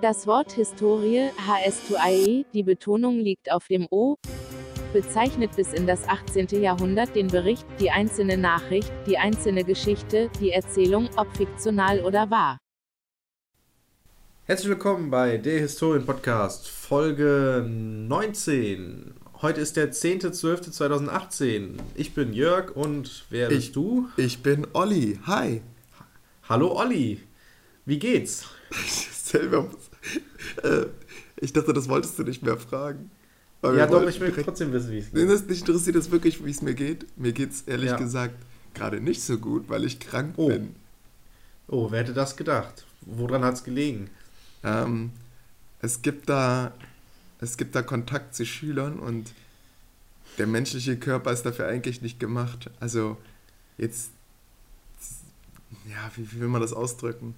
Das Wort Historie, HS2IE, die Betonung liegt auf dem O, bezeichnet bis in das 18. Jahrhundert den Bericht, die einzelne Nachricht, die einzelne Geschichte, die Erzählung, ob fiktional oder wahr. Herzlich willkommen bei der Historien-Podcast, Folge 19. Heute ist der 10.12.2018. Ich bin Jörg und wer bist Ich- du? Ich bin Olli. Hi. Hallo Olli. Wie geht's? Selber. Äh, ich dachte, das wolltest du nicht mehr fragen. Ja, doch, ich will trotzdem wissen, wie es geht. das nicht interessiert das wirklich, wie es mir geht. Mir geht es ehrlich Ja. gesagt gerade nicht so gut, weil ich krank Oh. bin. Oh, wer hätte das gedacht? Woran hat's gelegen? Ähm, es gibt da, es gibt da Kontakt zu Schülern und der menschliche Körper ist dafür eigentlich nicht gemacht. Also jetzt, ja, wie, wie will man das ausdrücken?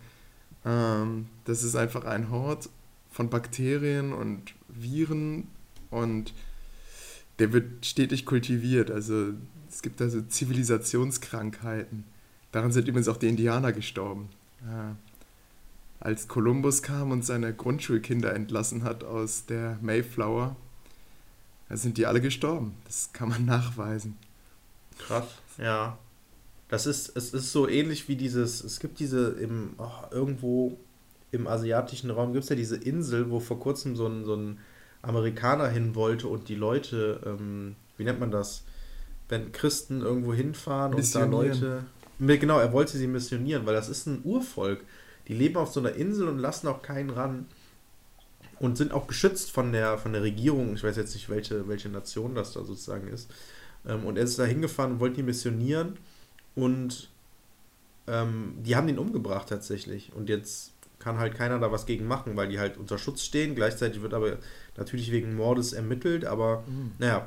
Ähm, das ist einfach ein Hort von Bakterien und Viren und der wird stetig kultiviert. Also es gibt da so Zivilisationskrankheiten. Daran sind übrigens auch die Indianer gestorben. Ja als Kolumbus kam und seine Grundschulkinder entlassen hat aus der Mayflower, da sind die alle gestorben. Das kann man nachweisen. Krass. Ja. Das ist, es ist so ähnlich wie dieses, es gibt diese im, oh, irgendwo im asiatischen Raum gibt es ja diese Insel, wo vor kurzem so ein, so ein Amerikaner hin wollte und die Leute, ähm, wie nennt man das, wenn Christen irgendwo hinfahren und da. Leute, genau, er wollte sie missionieren, weil das ist ein Urvolk. Die leben auf so einer Insel und lassen auch keinen ran und sind auch geschützt von der, von der Regierung. Ich weiß jetzt nicht, welche, welche Nation das da sozusagen ist. Ähm, und er ist da hingefahren und wollte die missionieren. Und ähm, die haben ihn umgebracht tatsächlich. Und jetzt kann halt keiner da was gegen machen, weil die halt unter Schutz stehen. Gleichzeitig wird aber natürlich wegen Mordes ermittelt. Aber naja,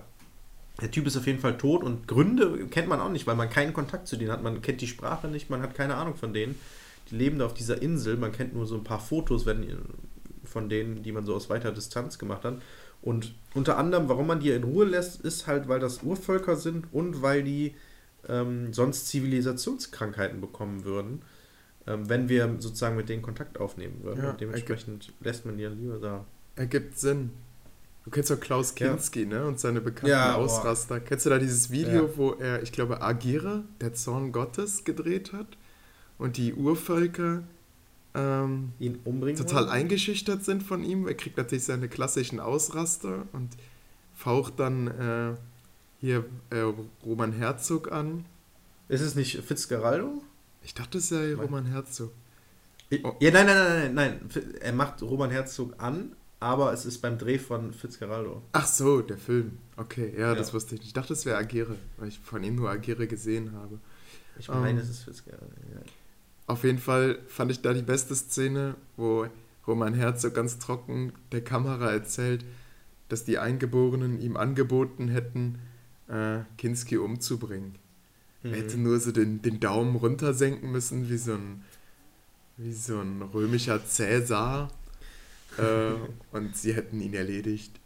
der Typ ist auf jeden Fall tot. Und Gründe kennt man auch nicht, weil man keinen Kontakt zu denen hat. Man kennt die Sprache nicht, man hat keine Ahnung von denen. Die leben da auf dieser Insel. Man kennt nur so ein paar Fotos wenn, von denen, die man so aus weiter Distanz gemacht hat. Und unter anderem, warum man die in Ruhe lässt, ist halt, weil das Urvölker sind und weil die ähm, sonst Zivilisationskrankheiten bekommen würden, ähm, wenn wir sozusagen mit denen Kontakt aufnehmen würden. Ja, und dementsprechend lässt man die lieber da. Ergibt Sinn. Du kennst doch Klaus Ja. Kinski, ne? Und seine bekannten Ja, boah. Ausraster. Kennst du da dieses Video, Ja. wo er, ich glaube, Agire, der Zorn Gottes, gedreht hat? Und die Urvölker ähm, Ihn umbringen total wollen? eingeschüchtert sind von ihm. Er kriegt natürlich seine klassischen Ausraster und faucht dann äh, hier äh, Roman Herzog an. Ist es nicht Fitzgeraldo? Ich dachte, es sei Roman Herzog. Oh. Ja, nein, nein, nein, nein, nein. Er macht Roman Herzog an, aber es ist beim Dreh von Fitzgeraldo. Ach so, der Film. Okay, ja, Ja. das wusste ich nicht. Ich dachte, es wäre Agere, weil ich von ihm nur Agere gesehen habe. Ich meine, Ähm. es ist Fitzgeraldo. Ja. Auf jeden Fall fand ich da die beste Szene, wo Roman Herzog ganz trocken der Kamera erzählt, dass die Eingeborenen ihm angeboten hätten, äh, Kinski umzubringen. Er hätte Mhm. nur so den, den Daumen runtersenken müssen, wie so ein, wie so ein römischer Cäsar. äh, und sie hätten ihn erledigt.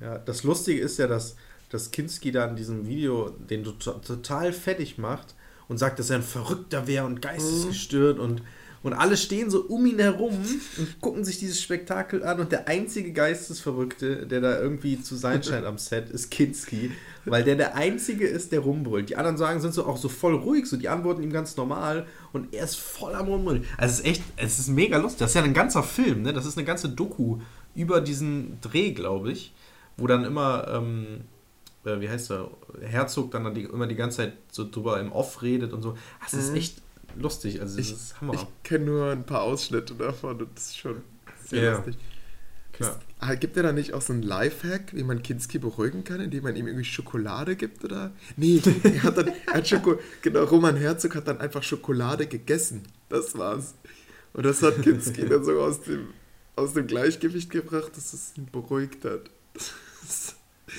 Ja, das Lustige ist ja, dass, dass Kinski da in diesem Video den to- total fertig macht und sagt, dass er ein Verrückter wäre und geistesgestört und, und alle stehen so um ihn herum und gucken sich dieses Spektakel an und der einzige Geistesverrückte, der da irgendwie zu sein scheint am Set, ist Kinski, weil der der einzige ist, der rumbrüllt. Die anderen sagen, sind so auch so voll ruhig, so die antworten ihm ganz normal und er ist voll am rumbrüllen. Also es ist echt, es ist mega lustig. Das ist ja ein ganzer Film, ne? Das ist eine ganze Doku über diesen Dreh, glaube ich wo dann immer, ähm, äh, wie heißt er, Herzog dann die, immer die ganze Zeit so drüber im Off redet und so. Das ist Mhm. echt lustig, also das Ich, ist Hammer. ich kenne nur ein paar Ausschnitte davon und das ist schon sehr Ja. lustig. Klar. Ah, Gibt er da nicht auch so einen Lifehack, wie man Kinski beruhigen kann, indem man ihm irgendwie Schokolade gibt oder? Nee, er hat dann, er hat Schoko, genau, Roman Herzog hat dann einfach Schokolade gegessen. Das war's. Und das hat Kinski dann so aus dem, aus dem Gleichgewicht gebracht, dass es ihn beruhigt hat. Krass,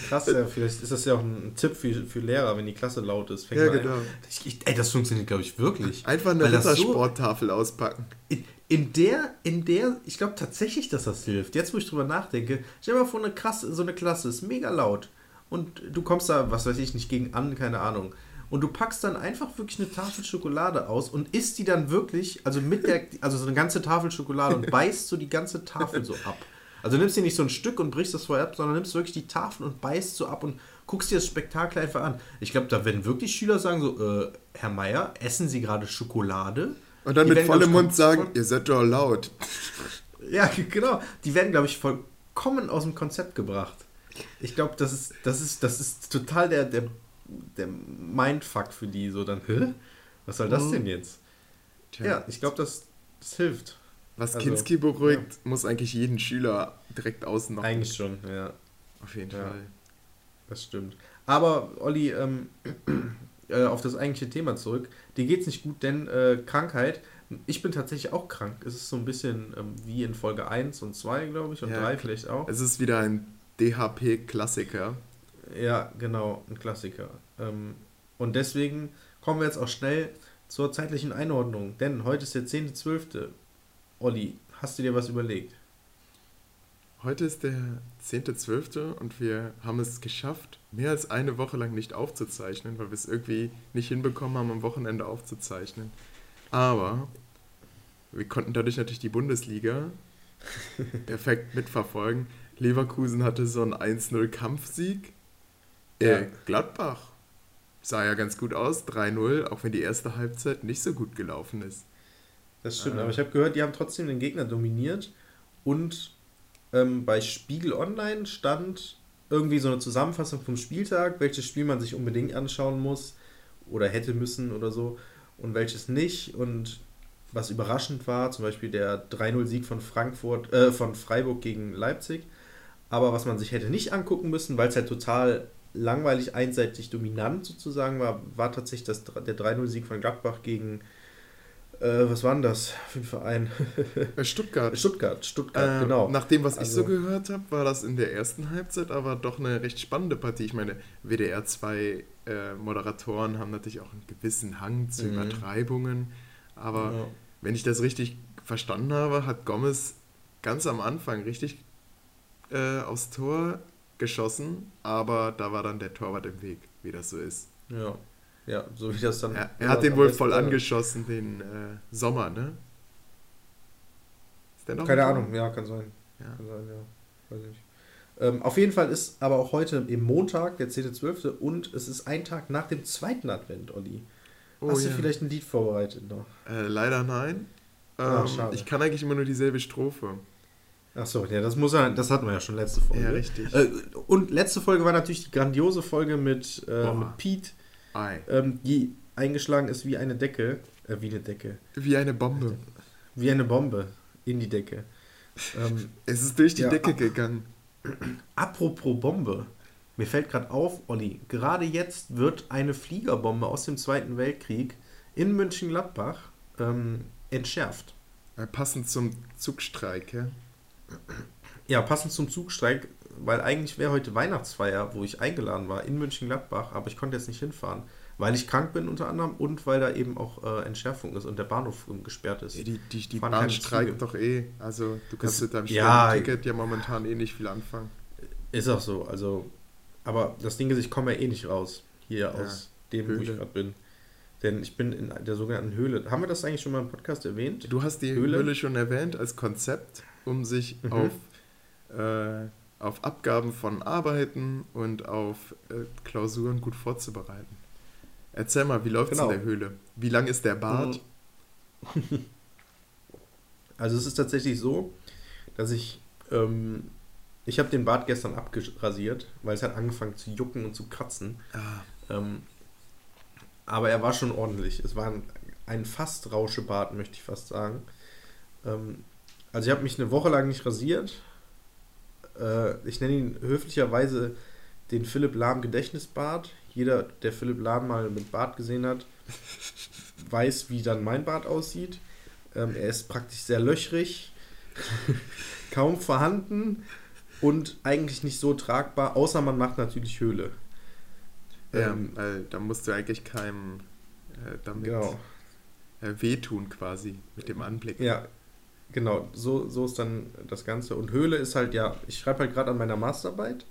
ja, vielleicht ist das ja auch ein Tipp für, für Lehrer, wenn die Klasse laut ist. Fängt Ja, genau. Ich, ich, ey, das funktioniert, glaube ich, wirklich. Einfach eine das so- Rittersporttafel auspacken. In, in der, in der, ich glaube tatsächlich, dass das hilft. Jetzt, wo ich drüber nachdenke, stell dir mal vor, eine krasse, so eine Klasse ist mega laut. Und du kommst da, was weiß ich, nicht gegen an, keine Ahnung. und du packst dann einfach wirklich eine Tafel Schokolade aus und isst die dann wirklich, also mit der, also so eine ganze Tafel Schokolade und beißt so die ganze Tafel so ab. Also nimmst dir nicht so ein Stück und brichst das vorher ab, sondern nimmst wirklich die Tafel und beißt so ab und guckst dir das Spektakel einfach an. Ich glaube, da werden wirklich Schüler sagen so, äh, Herr Meier, essen Sie gerade Schokolade? Und dann Die mit vollem Mund sagen, ihr seid doch laut. Ja, genau. Die werden, glaube ich, vollkommen aus dem Konzept gebracht. Ich glaube, das ist, das ist, das ist total der, der, der Mindfuck für die. So dann, hä? Was soll das Mhm. denn jetzt? Tja, Ja, ich glaube, das, das hilft. Was also, Kinski beruhigt, muss eigentlich jeden Schüler direkt ausnocken. Eigentlich schon, ja. Auf jeden Ja. Fall. Das stimmt. Aber, Olli, ähm, äh, auf das eigentliche Thema zurück. Dir geht's nicht gut, denn äh, Krankheit. Ich bin tatsächlich auch krank. Es ist so ein bisschen ähm, wie in Folge 1 und 2, glaube ich, und Ja, 3 vielleicht auch. Es ist wieder ein DHP-Klassiker. Ja, genau, ein Klassiker. Ähm, und deswegen kommen wir jetzt auch schnell zur zeitlichen Einordnung. Denn heute ist der 10.12. Olli, hast du dir was überlegt? Heute ist der 10.12. und wir haben es geschafft, mehr als eine Woche lang nicht aufzuzeichnen, weil wir es irgendwie nicht hinbekommen haben, am Wochenende aufzuzeichnen. Aber wir konnten dadurch natürlich die Bundesliga perfekt mitverfolgen. Leverkusen hatte so einen 1-0-Kampfsieg. Äh, Ja. Gladbach sah ja ganz gut aus, 3-0, auch wenn die erste Halbzeit nicht so gut gelaufen ist. Das stimmt, Ah. aber ich habe gehört, die haben trotzdem den Gegner dominiert und ähm, bei Spiegel Online stand irgendwie so eine Zusammenfassung vom Spieltag, welches Spiel man sich unbedingt anschauen muss oder hätte müssen oder so und welches nicht und was überraschend war, zum Beispiel der 3-0-Sieg von Frankfurt, äh, von Freiburg gegen Leipzig, aber was man sich hätte nicht angucken müssen, weil es halt total langweilig einseitig dominant sozusagen war, war tatsächlich das, der 3-0-Sieg von Gladbach gegen äh, was war denn das für ein Verein? Äh, Stuttgart. Stuttgart, Stuttgart, Ähm, genau. Nach dem, was ich Also- so gehört habe, war das in der ersten Halbzeit aber doch eine recht spannende Partie. Ich meine, WDR 2 äh, Moderatoren haben natürlich auch einen gewissen Hang zu Mhm. Übertreibungen. Aber Ja. wenn ich das richtig verstanden habe, hat Gomez ganz am Anfang richtig äh, aufs Tor geschossen, aber da war dann der Torwart im Weg, wie das so ist. Ja. Ja, so wie das dann. Er, wie er hat den wohl voll angeschossen, den äh, Sommer, ne? Ist der noch Keine? Ahnung, ja, kann sein. Ja. Kann sein, ja. Weiß nicht. Ähm, auf jeden Fall ist aber auch heute im Montag, der 10.12. und es ist ein Tag nach dem zweiten Advent, Olli. Oh, Hast du ja. vielleicht ein Lied vorbereitet noch? Äh, leider nein. Ah, Ähm, schade. ich kann eigentlich immer nur dieselbe Strophe. Achso, ja, das muss er, das hatten wir ja schon letzte Folge. Ja, richtig. Äh, und letzte Folge war natürlich die grandiose Folge mit, äh, mit Pete. Ähm, die eingeschlagen ist wie eine Decke. Äh, wie eine Decke. Wie eine Bombe. Wie eine Bombe in die Decke. Ähm, Es ist durch die Ja. Decke gegangen. apropos Bombe. Mir fällt gerade auf, Olli, gerade jetzt wird eine Fliegerbombe aus dem Zweiten Weltkrieg in München-Gladbach ähm, entschärft. Äh, passend zum Zugstreik, ja? Ja, passend zum Zugstreik, weil eigentlich wäre heute Weihnachtsfeier, wo ich eingeladen war, in München-Gladbach, aber ich konnte jetzt nicht hinfahren, weil ich krank bin unter anderem und weil da eben auch äh, Entschärfung ist und der Bahnhof gesperrt ist. Ja, Die, die, die Bahn streikt doch eh. Also du kannst mit deinem ja, Ticket ja momentan eh nicht viel anfangen. Ist auch so, also, aber das Ding ist, ich komme ja eh nicht raus, hier Ja, aus dem, wo ich Höhle. gerade bin. Denn ich bin in der sogenannten Höhle. Haben wir das eigentlich schon mal im Podcast erwähnt? Du hast die Höhle? Höhle, schon erwähnt als Konzept, um sich Mhm. auf, äh, auf Abgaben von Arbeiten und auf äh, Klausuren gut vorzubereiten. Erzähl mal, wie läuft es Genau. in der Höhle? Wie lang ist der Bart? Also es ist tatsächlich so, dass ich, ähm, ich habe den Bart gestern abgerasiert, weil es hat angefangen zu jucken und zu kratzen. Ah, Ähm, aber er war schon ordentlich. Es war ein, ein fast Rauschebart, möchte ich fast sagen. Ähm, also ich habe mich eine Woche lang nicht rasiert. Äh, ich nenne ihn höflicherweise den Philipp Lahm Gedächtnisbart. Jeder, der Philipp Lahm mal mit Bart gesehen hat, weiß, wie dann mein Bart aussieht. Ähm, er ist praktisch sehr löchrig, kaum vorhanden und eigentlich nicht so tragbar, außer man macht natürlich Höhle. ja, Ähm, weil da musst du eigentlich keinem äh, damit Genau. äh, wehtun quasi mit dem Anblick. Ja, genau. So, so ist dann das Ganze. Und Höhle ist halt, ja, ich schreibe halt gerade an meiner Masterarbeit.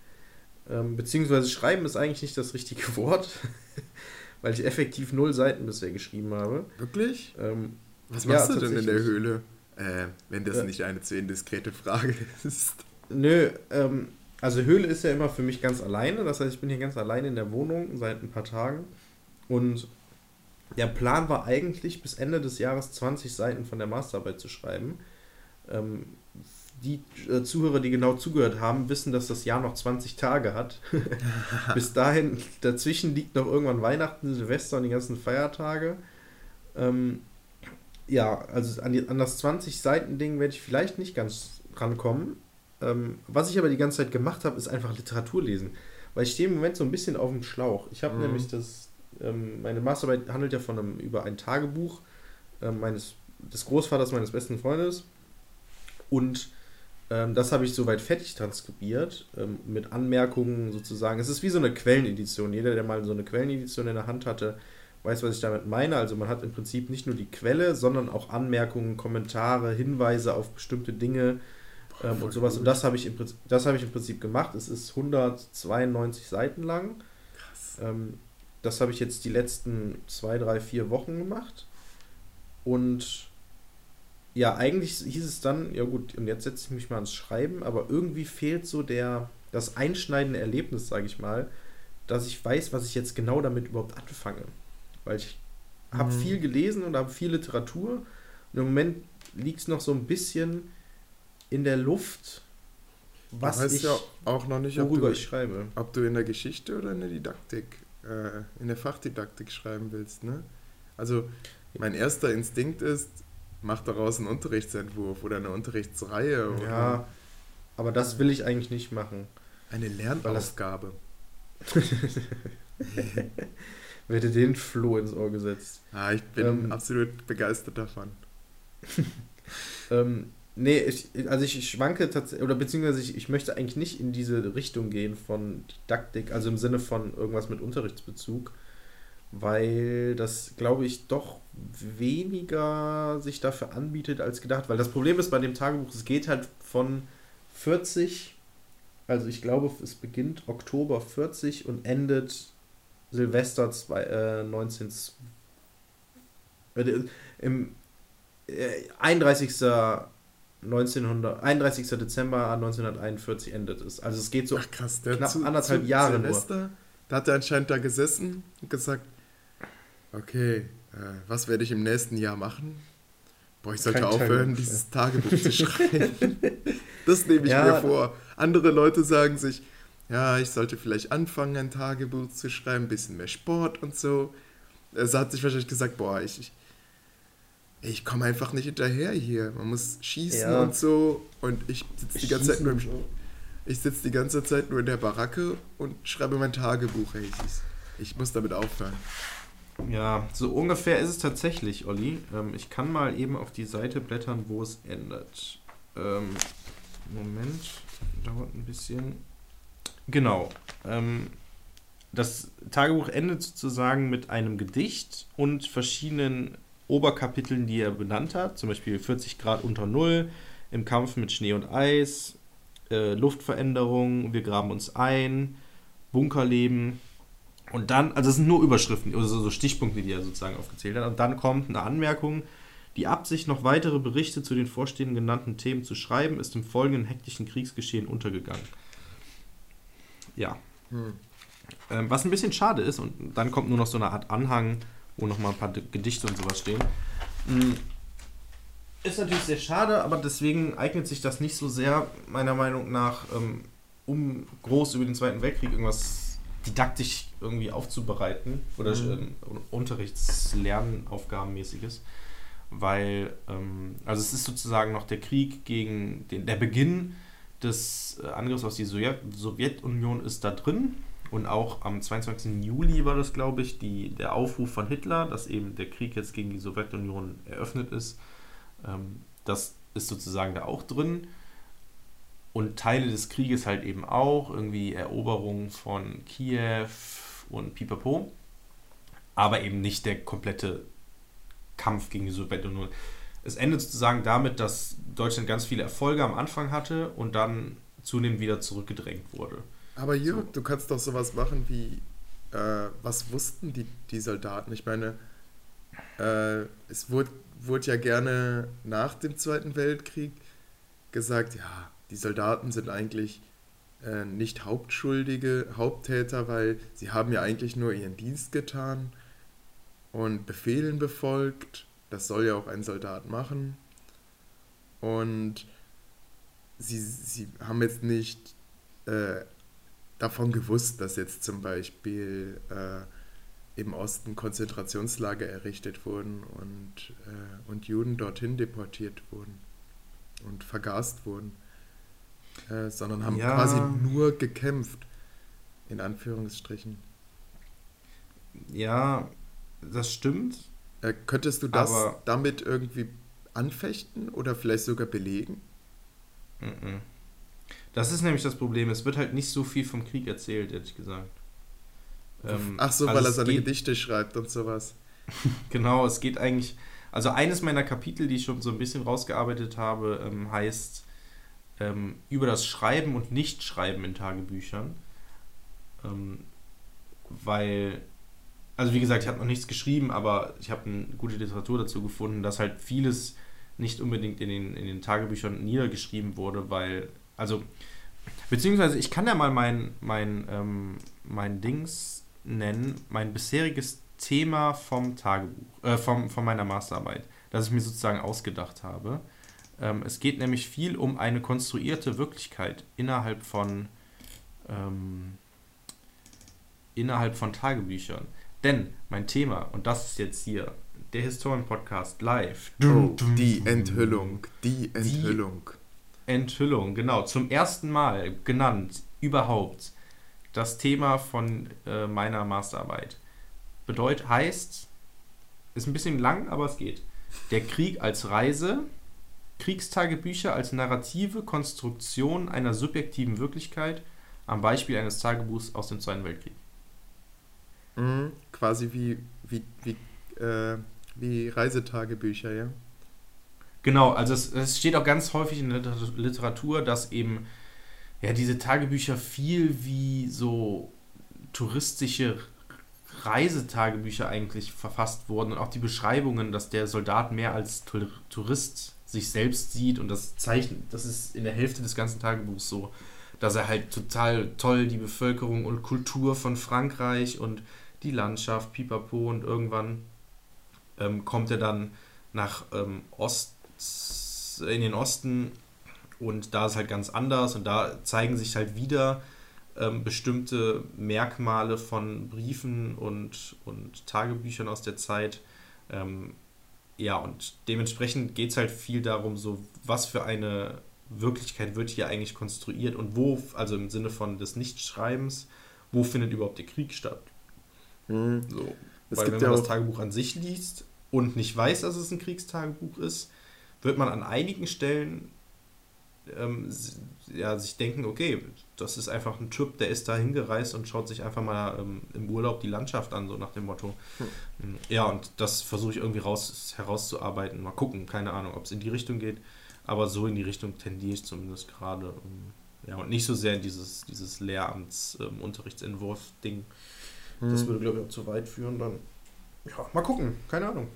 Ähm, beziehungsweise schreiben ist eigentlich nicht das richtige Wort, weil ich effektiv null Seiten bisher geschrieben habe. Wirklich? Ähm, Was ja, machst du denn in der. Höhle? Äh, wenn das Äh. nicht eine zu indiskrete Frage ist. Nö, ähm, also Höhle ist ja immer für mich ganz alleine. Das heißt, ich bin hier ganz alleine in der Wohnung seit ein paar Tagen. Und der Plan war eigentlich, bis Ende des Jahres 20 Seiten von der Masterarbeit zu schreiben. Ähm, die äh, Zuhörer, die genau zugehört haben, wissen, dass das Jahr noch 20 Tage hat. bis dahin, dazwischen liegt noch irgendwann Weihnachten, Silvester und die ganzen Feiertage. Ähm, ja, also an, die, an das 20-Seiten-Ding werde ich vielleicht nicht ganz rankommen. Ähm, was ich aber die ganze Zeit gemacht habe, ist einfach Literatur lesen. Weil ich stehe im Moment so ein bisschen auf dem Schlauch. Ich habe Mhm. nämlich das, ähm, meine Masterarbeit handelt ja von einem, über ein Tagebuch ähm, meines, des Großvaters meines besten Freundes. Und ähm, das habe ich soweit fertig transkribiert, ähm, mit Anmerkungen sozusagen. Es ist wie so eine Quellenedition. Jeder, der mal so eine Quellenedition in der Hand hatte, weiß, was ich damit meine. Also man hat im Prinzip nicht nur die Quelle, sondern auch Anmerkungen, Kommentare, Hinweise auf bestimmte Dinge ähm, voll und sowas. gut. Und das habe ich, im Prinzip- das habe ich im Prinzip gemacht. Es ist 192 Seiten lang. Krass. Ähm, das habe ich jetzt die letzten zwei, drei, vier Wochen gemacht. Und ja, eigentlich hieß es dann, ja gut, und jetzt setze ich mich mal ans Schreiben, aber irgendwie fehlt so der, das einschneidende Erlebnis, sage ich mal, dass ich weiß, was ich jetzt genau damit überhaupt anfange. Weil ich habe Mhm. viel gelesen und habe viel Literatur. Und im Moment liegt es noch so ein bisschen in der Luft, was ich, ja auch noch nicht, ob worüber du, ich schreibe. ob du in der Geschichte oder in der Didaktik, äh, in der Fachdidaktik schreiben willst, ne? Also, mein erster Instinkt ist, mach daraus einen Unterrichtsentwurf oder eine Unterrichtsreihe oder Ja, aber das will ich eigentlich nicht machen. eine Lernaufgabe. Werde den Floh ins Ohr gesetzt. Ah, ich bin Ähm, absolut begeistert davon. Ähm, nee, ich, also ich, ich schwanke tatsächlich, oder beziehungsweise ich, ich möchte eigentlich nicht in diese Richtung gehen von Didaktik, also im Sinne von irgendwas mit Unterrichtsbezug, weil das, glaube ich, doch weniger sich dafür anbietet als gedacht. Weil das Problem ist bei dem Tagebuch, es geht halt von 40, also ich glaube, es beginnt Oktober 40 und endet Silvester zwei, äh, 19... äh, Im äh, 31. 1900, 31. Dezember 1941 endet es. Also es geht so. Ach krass, der knapp zu, anderthalb zu Jahre nur. Silvester, da hat er anscheinend da gesessen und gesagt, okay, was werde ich im nächsten Jahr machen? Boah, ich sollte Kein aufhören, Tagebuch, dieses Tagebuch zu schreiben. Das nehme ich Ja. mir vor. Andere Leute sagen sich, ja, ich sollte vielleicht anfangen, ein Tagebuch zu schreiben, ein bisschen mehr Sport und so. Es hat sich wahrscheinlich gesagt, boah, ich, ich, ich komme einfach nicht hinterher hier. Man muss schießen Ja. und so. Und ich sitze die ganze Zeit nur im, Schießen. ich sitze die ganze Zeit nur in der Baracke und schreibe mein Tagebuch. Ey, ich, ich muss damit aufhören. Ja, so ungefähr ist es tatsächlich, Olli. Ähm, ich kann mal eben auf die Seite blättern, wo es endet. Ähm, Moment, dauert ein bisschen. Genau. Ähm, das Tagebuch endet sozusagen mit einem Gedicht und verschiedenen Oberkapiteln, die er benannt hat. Zum Beispiel 40 Grad unter Null, im Kampf mit Schnee und Eis, äh, Luftveränderung, wir graben uns ein, Bunkerleben. Und dann, also es sind nur Überschriften, also so Stichpunkte, die er sozusagen aufgezählt hat. Und dann kommt eine Anmerkung. Die Absicht, noch weitere Berichte zu den vorstehenden genannten Themen zu schreiben, ist im folgenden hektischen Kriegsgeschehen untergegangen. Ja. Hm. Ähm, was ein bisschen schade ist, und dann kommt nur noch so eine Art Anhang, wo noch mal ein paar Gedichte und sowas stehen. Mm, Ist natürlich sehr schade, aber deswegen eignet sich das nicht so sehr, meiner Meinung nach, ähm, um groß über den Zweiten Weltkrieg irgendwas didaktisch irgendwie aufzubereiten oder Mhm. ähm, Unterrichtslernauffgabenmäßiges. Weil, ähm, also es ist sozusagen noch der Krieg gegen den, der Beginn des äh, Angriffs auf die Sowjet Sowjetunion ist da drin. Und auch am 22. Juli war das, glaube ich, die, der Aufruf von Hitler, dass eben der Krieg jetzt gegen die Sowjetunion eröffnet ist. Ähm, das ist sozusagen da auch drin. Und Teile des Krieges halt eben auch, irgendwie Eroberung von Kiew und Pipapo. Aber eben nicht der komplette Kampf gegen die Sowjetunion. Es endet sozusagen damit, dass Deutschland ganz viele Erfolge am Anfang hatte und dann zunehmend wieder zurückgedrängt wurde. Aber Jörg, So. du kannst doch sowas machen wie äh, was wussten die, die Soldaten? Ich meine, äh, es wurde, wurde ja gerne nach dem Zweiten Weltkrieg gesagt, ja, die Soldaten sind eigentlich äh, nicht Hauptschuldige, Haupttäter, weil sie haben ja eigentlich nur ihren Dienst getan und Befehlen befolgt. Das soll ja auch ein Soldat machen. Und sie, sie haben jetzt nicht äh, davon gewusst, dass jetzt zum Beispiel äh, im Osten Konzentrationslager errichtet wurden und, äh, und Juden dorthin deportiert wurden und vergast wurden, äh, sondern haben ja. quasi nur gekämpft, in Anführungsstrichen. Ja, das stimmt. Äh, könntest du das damit irgendwie anfechten oder vielleicht sogar belegen? Das ist nämlich das Problem. Es wird halt nicht so viel vom Krieg erzählt, ehrlich gesagt. Ähm, Ach so, also weil er seine geht, Gedichte schreibt und sowas. genau, es geht eigentlich. Also eines meiner Kapitel, die ich schon so ein bisschen rausgearbeitet habe, ähm, heißt ähm, über das Schreiben und Nichtschreiben in Tagebüchern. Ähm, weil, also wie gesagt, ich habe noch nichts geschrieben, aber ich habe eine gute Literatur dazu gefunden, dass halt vieles nicht unbedingt in den, in den Tagebüchern niedergeschrieben wurde, weil, also, beziehungsweise ich kann ja mal mein, mein, ähm, mein Dings nennen, mein bisheriges Thema vom Tagebuch, äh, vom, von meiner Masterarbeit, das ich mir sozusagen ausgedacht habe. Ähm, es geht nämlich viel um eine konstruierte Wirklichkeit innerhalb von ähm, innerhalb von Tagebüchern. Denn mein Thema, und das ist jetzt hier der Historien-Podcast live. Oh, die Enthüllung, die Enthüllung. Die Enthüllung, genau. Zum ersten Mal genannt, überhaupt, das Thema von äh, meiner Masterarbeit. Bedeutet, heißt, ist ein bisschen lang, aber es geht. Der Krieg als Reise, Kriegstagebücher als narrative Konstruktion einer subjektiven Wirklichkeit am Beispiel eines Tagebuchs aus dem Zweiten Weltkrieg. Mhm, quasi wie, wie, wie äh, wie Reisetagebücher, ja. Genau, also es, es steht auch ganz häufig in der Literatur, dass eben ja diese Tagebücher viel wie so touristische Reisetagebücher eigentlich verfasst wurden und auch die Beschreibungen, dass der Soldat mehr als Tourist sich selbst sieht und das zeichnet, das ist in der Hälfte des ganzen Tagebuchs so, dass er halt total toll die Bevölkerung und Kultur von Frankreich und die Landschaft, Pipapo und irgendwann ähm, kommt er dann nach ähm, Ost, in den Osten und da ist halt ganz anders und da zeigen sich halt wieder ähm, bestimmte Merkmale von Briefen und, und Tagebüchern aus der Zeit. Ja, und dementsprechend geht es halt viel darum, so was für eine Wirklichkeit wird hier eigentlich konstruiert und wo, also im Sinne von des Nichtschreibens, wo findet überhaupt der Krieg statt? Mhm. So. Es Weil wenn man ja das Tagebuch an sich liest und nicht weiß, dass es ein Kriegstagebuch ist, wird man an einigen Stellen ähm, ja, sich denken, okay, das ist einfach ein Typ, der ist da hingereist und schaut sich einfach mal ähm, im Urlaub die Landschaft an, so nach dem Motto. Hm. Ja, und das versuche ich irgendwie raus, herauszuarbeiten. Mal gucken, keine Ahnung, ob es in die Richtung geht, aber so in die Richtung tendiere ich zumindest gerade. Ja, und nicht so sehr in dieses, dieses Lehramts-Unterrichtsentwurf-Ding. Ähm, das hm. würde, glaube ich, auch zu weit führen dann. Ja, mal gucken, keine Ahnung.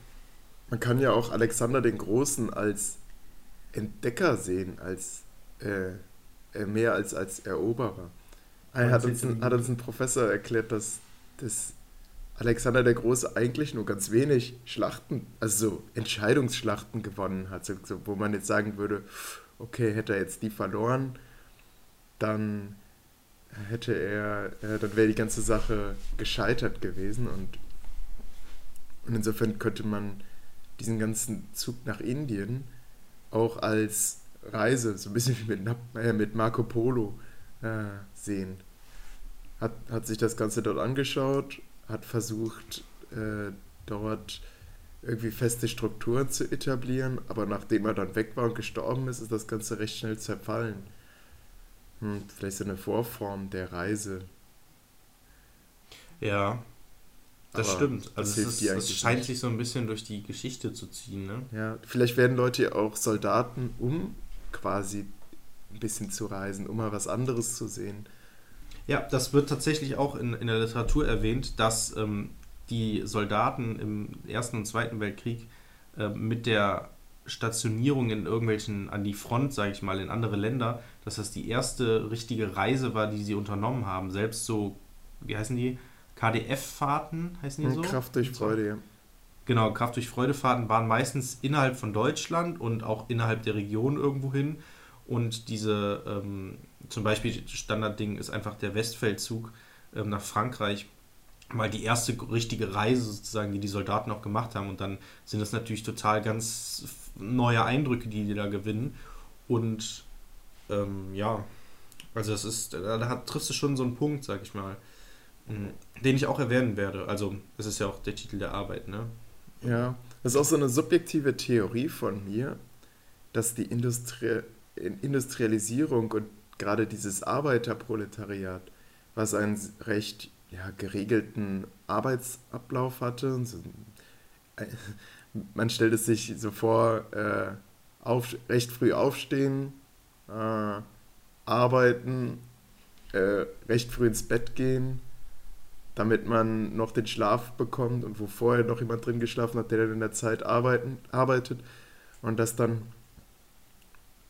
Man kann ja auch Alexander den Großen als Entdecker sehen, als äh mehr als als Eroberer. Er hat uns, ein, hat uns ein Professor erklärt, dass, dass Alexander der Große eigentlich nur ganz wenig Schlachten, also so Entscheidungsschlachten gewonnen hat, so, so, wo man jetzt sagen würde, okay, hätte er jetzt die verloren, dann hätte er, äh, dann wäre die ganze Sache gescheitert gewesen und und insofern könnte man diesen ganzen Zug nach Indien auch als Reise, so ein bisschen wie mit, äh, mit Marco Polo äh, sehen. Hat, hat sich das Ganze dort angeschaut, hat versucht, äh, dort irgendwie feste Strukturen zu etablieren, aber nachdem er dann weg war und gestorben ist, ist das Ganze recht schnell zerfallen. Hm, vielleicht so eine Vorform der Reise. Ja, das Aber stimmt. Also es, ist, es scheint nicht. sich so ein bisschen durch die Geschichte zu ziehen. Ne? Ja, vielleicht werden Leute ja auch Soldaten, um quasi ein bisschen zu reisen, um mal was anderes zu sehen. Ja, das wird tatsächlich auch in, in der Literatur erwähnt, dass ähm, die Soldaten im Ersten und Zweiten Weltkrieg äh, mit der Stationierung in irgendwelchen, an die Front, sage ich mal, in andere Länder, dass das die erste richtige Reise war, die sie unternommen haben. Selbst so, wie heißen die? KDF-Fahrten heißen die so? Kraft durch Freude, ja. Genau, Kraft durch Freude-Fahrten waren meistens innerhalb von Deutschland und auch innerhalb der Region irgendwo hin. Und diese, ähm, zum Beispiel Standardding ist einfach der Westfeldzug ähm, nach Frankreich mal die erste richtige Reise sozusagen, die die Soldaten auch gemacht haben. Und dann sind das natürlich total ganz neue Eindrücke, die die da gewinnen. Und ähm, ja, also das ist, da hat, triffst du schon so einen Punkt, sag ich mal, mhm, den ich auch erwähnen werde. Also es ist ja auch der Titel der Arbeit, ne? Ja, das ist auch so eine subjektive Theorie von mir, dass die Industrie Industrialisierung und gerade dieses Arbeiterproletariat, was einen recht ja, geregelten Arbeitsablauf hatte. So, äh, man stellt es sich so vor, äh, auf, recht früh aufstehen, äh, arbeiten, äh, recht früh ins Bett gehen, damit man noch den Schlaf bekommt und wo vorher noch jemand drin geschlafen hat, der dann in der Zeit arbeiten, arbeitet und dass dann,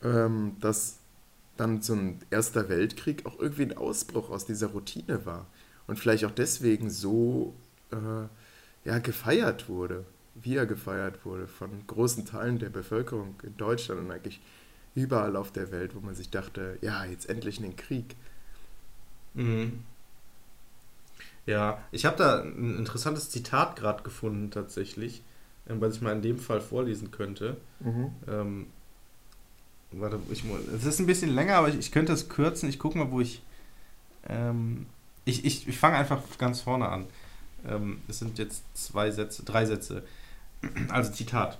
ähm, dass dann so ein Erster Weltkrieg auch irgendwie ein Ausbruch aus dieser Routine war und vielleicht auch deswegen so äh, ja, gefeiert wurde, wie er gefeiert wurde von großen Teilen der Bevölkerung in Deutschland und eigentlich überall auf der Welt, wo man sich dachte, ja, jetzt endlich einen Krieg. Mhm. Ja, ich habe da ein interessantes Zitat gerade gefunden tatsächlich, ähm, was ich mal in dem Fall vorlesen könnte. Mhm. Ähm, warte, ich, es ist ein bisschen länger, aber ich, ich könnte es kürzen. Ich gucke mal, wo ich ähm, ich, ich, ich fange einfach ganz vorne an. Ähm, es sind jetzt zwei Sätze, drei Sätze. Also Zitat.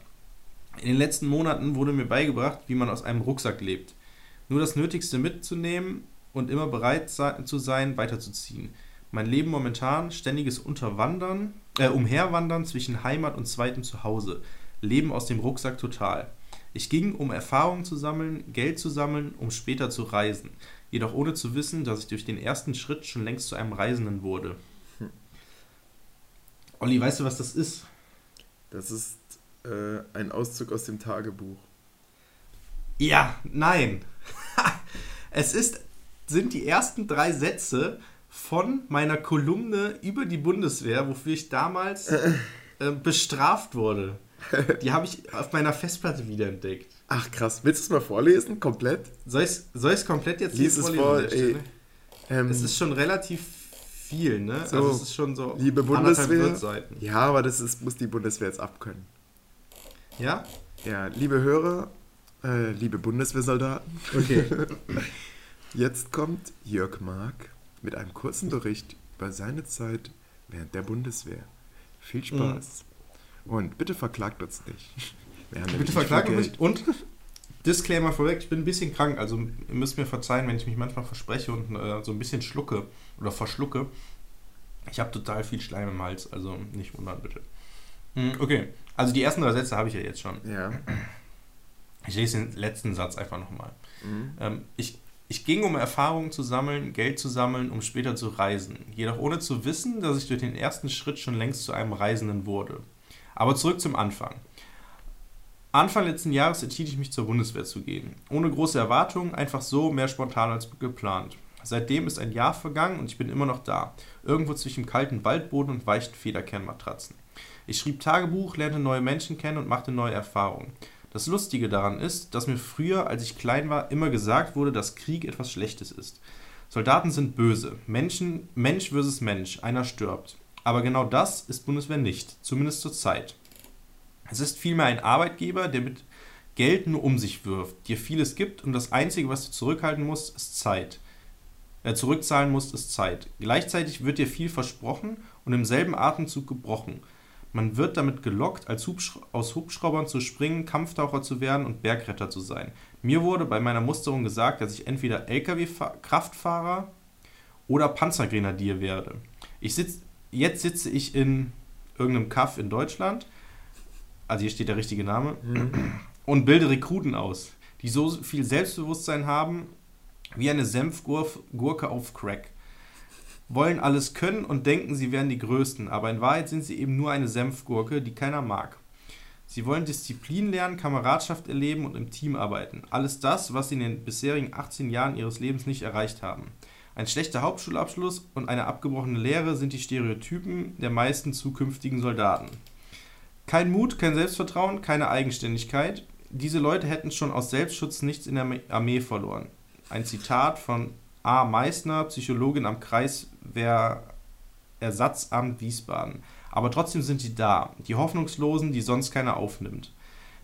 In den letzten Monaten wurde mir beigebracht, wie man aus einem Rucksack lebt. Nur das Nötigste mitzunehmen und immer bereit zu sein, weiterzuziehen. Mein Leben momentan, ständiges Unterwandern, äh, Umherwandern zwischen Heimat und zweitem Zuhause. Leben aus dem Rucksack total. Ich ging, um Erfahrungen zu sammeln, Geld zu sammeln, um später zu reisen jedoch ohne zu wissen, dass ich durch den ersten Schritt schon längst zu einem Reisenden wurde. Hm. Olli, weißt du, was das ist? Das ist äh, ein Auszug aus dem Tagebuch. Ja, nein. es ist, sind die ersten drei Sätze von meiner Kolumne über die Bundeswehr, wofür ich damals äh, bestraft wurde. Die habe ich auf meiner Festplatte wiederentdeckt. Ach krass, willst du es mal vorlesen, komplett? Soll ich es komplett jetzt Lies es vor, ey, ähm, Es ist schon relativ viel, ne? So, also es ist schon so liebe Bundeswehr. Ja, aber das ist, muss die Bundeswehr jetzt abkönnen. Ja? Ja, liebe Hörer, äh, liebe Bundeswehrsoldaten. Okay. jetzt kommt Jörg Mark mit einem kurzen Bericht über seine Zeit während der Bundeswehr. Viel Spaß. Mhm. Und bitte verklagt uns nicht. Bitte verklagen mich. Und Disclaimer vorweg, ich bin ein bisschen krank, also ihr müsst mir verzeihen, wenn ich mich manchmal verspreche und äh, so ein bisschen schlucke oder verschlucke. Ich habe total viel Schleim im Hals, also nicht wundern bitte. Hm, okay, also die ersten drei Sätze habe ich ja jetzt schon. Ja. Ich lese den letzten Satz einfach nochmal. Mhm. Ähm, ich, ich ging, um Erfahrungen zu sammeln, Geld zu sammeln, um später zu reisen. Jedoch ohne zu wissen, dass ich durch den ersten Schritt schon längst zu einem Reisenden wurde. Aber zurück zum Anfang. Anfang letzten Jahres entschied ich mich zur Bundeswehr zu gehen. Ohne große Erwartungen, einfach so, mehr spontan als geplant. Seitdem ist ein Jahr vergangen und ich bin immer noch da. Irgendwo zwischen kalten Waldboden und weichen Federkernmatratzen. Ich schrieb Tagebuch, lernte neue Menschen kennen und machte neue Erfahrungen. Das Lustige daran ist, dass mir früher, als ich klein war, immer gesagt wurde, dass Krieg etwas Schlechtes ist. Soldaten sind böse. Menschen, Mensch versus Mensch. Einer stirbt. Aber genau das ist Bundeswehr nicht. Zumindest zur Zeit. Es ist vielmehr ein Arbeitgeber, der mit Geld nur um sich wirft, dir vieles gibt und das Einzige, was du zurückhalten musst, ist Zeit. Äh, zurückzahlen musst, ist Zeit. Gleichzeitig wird dir viel versprochen und im selben Atemzug gebrochen. Man wird damit gelockt, als Hubsch aus Hubschraubern zu springen, Kampftaucher zu werden und Bergretter zu sein. Mir wurde bei meiner Musterung gesagt, dass ich entweder LKW-Kraftfahrer oder Panzergrenadier werde. Ich sitz, jetzt sitze ich in irgendeinem Kaff in Deutschland also hier steht der richtige Name, mhm. und bilde Rekruten aus, die so viel Selbstbewusstsein haben wie eine Senfgurke auf Crack. Wollen alles können und denken, sie wären die Größten, aber in Wahrheit sind sie eben nur eine Senfgurke, die keiner mag. Sie wollen Disziplin lernen, Kameradschaft erleben und im Team arbeiten. Alles das, was sie in den bisherigen 18 Jahren ihres Lebens nicht erreicht haben. Ein schlechter Hauptschulabschluss und eine abgebrochene Lehre sind die Stereotypen der meisten zukünftigen Soldaten. Kein Mut, kein Selbstvertrauen, keine Eigenständigkeit. Diese Leute hätten schon aus Selbstschutz nichts in der Armee verloren. Ein Zitat von A. Meissner, Psychologin am Kreiswehrersatzamt Wiesbaden. Aber trotzdem sind sie da, die Hoffnungslosen, die sonst keiner aufnimmt.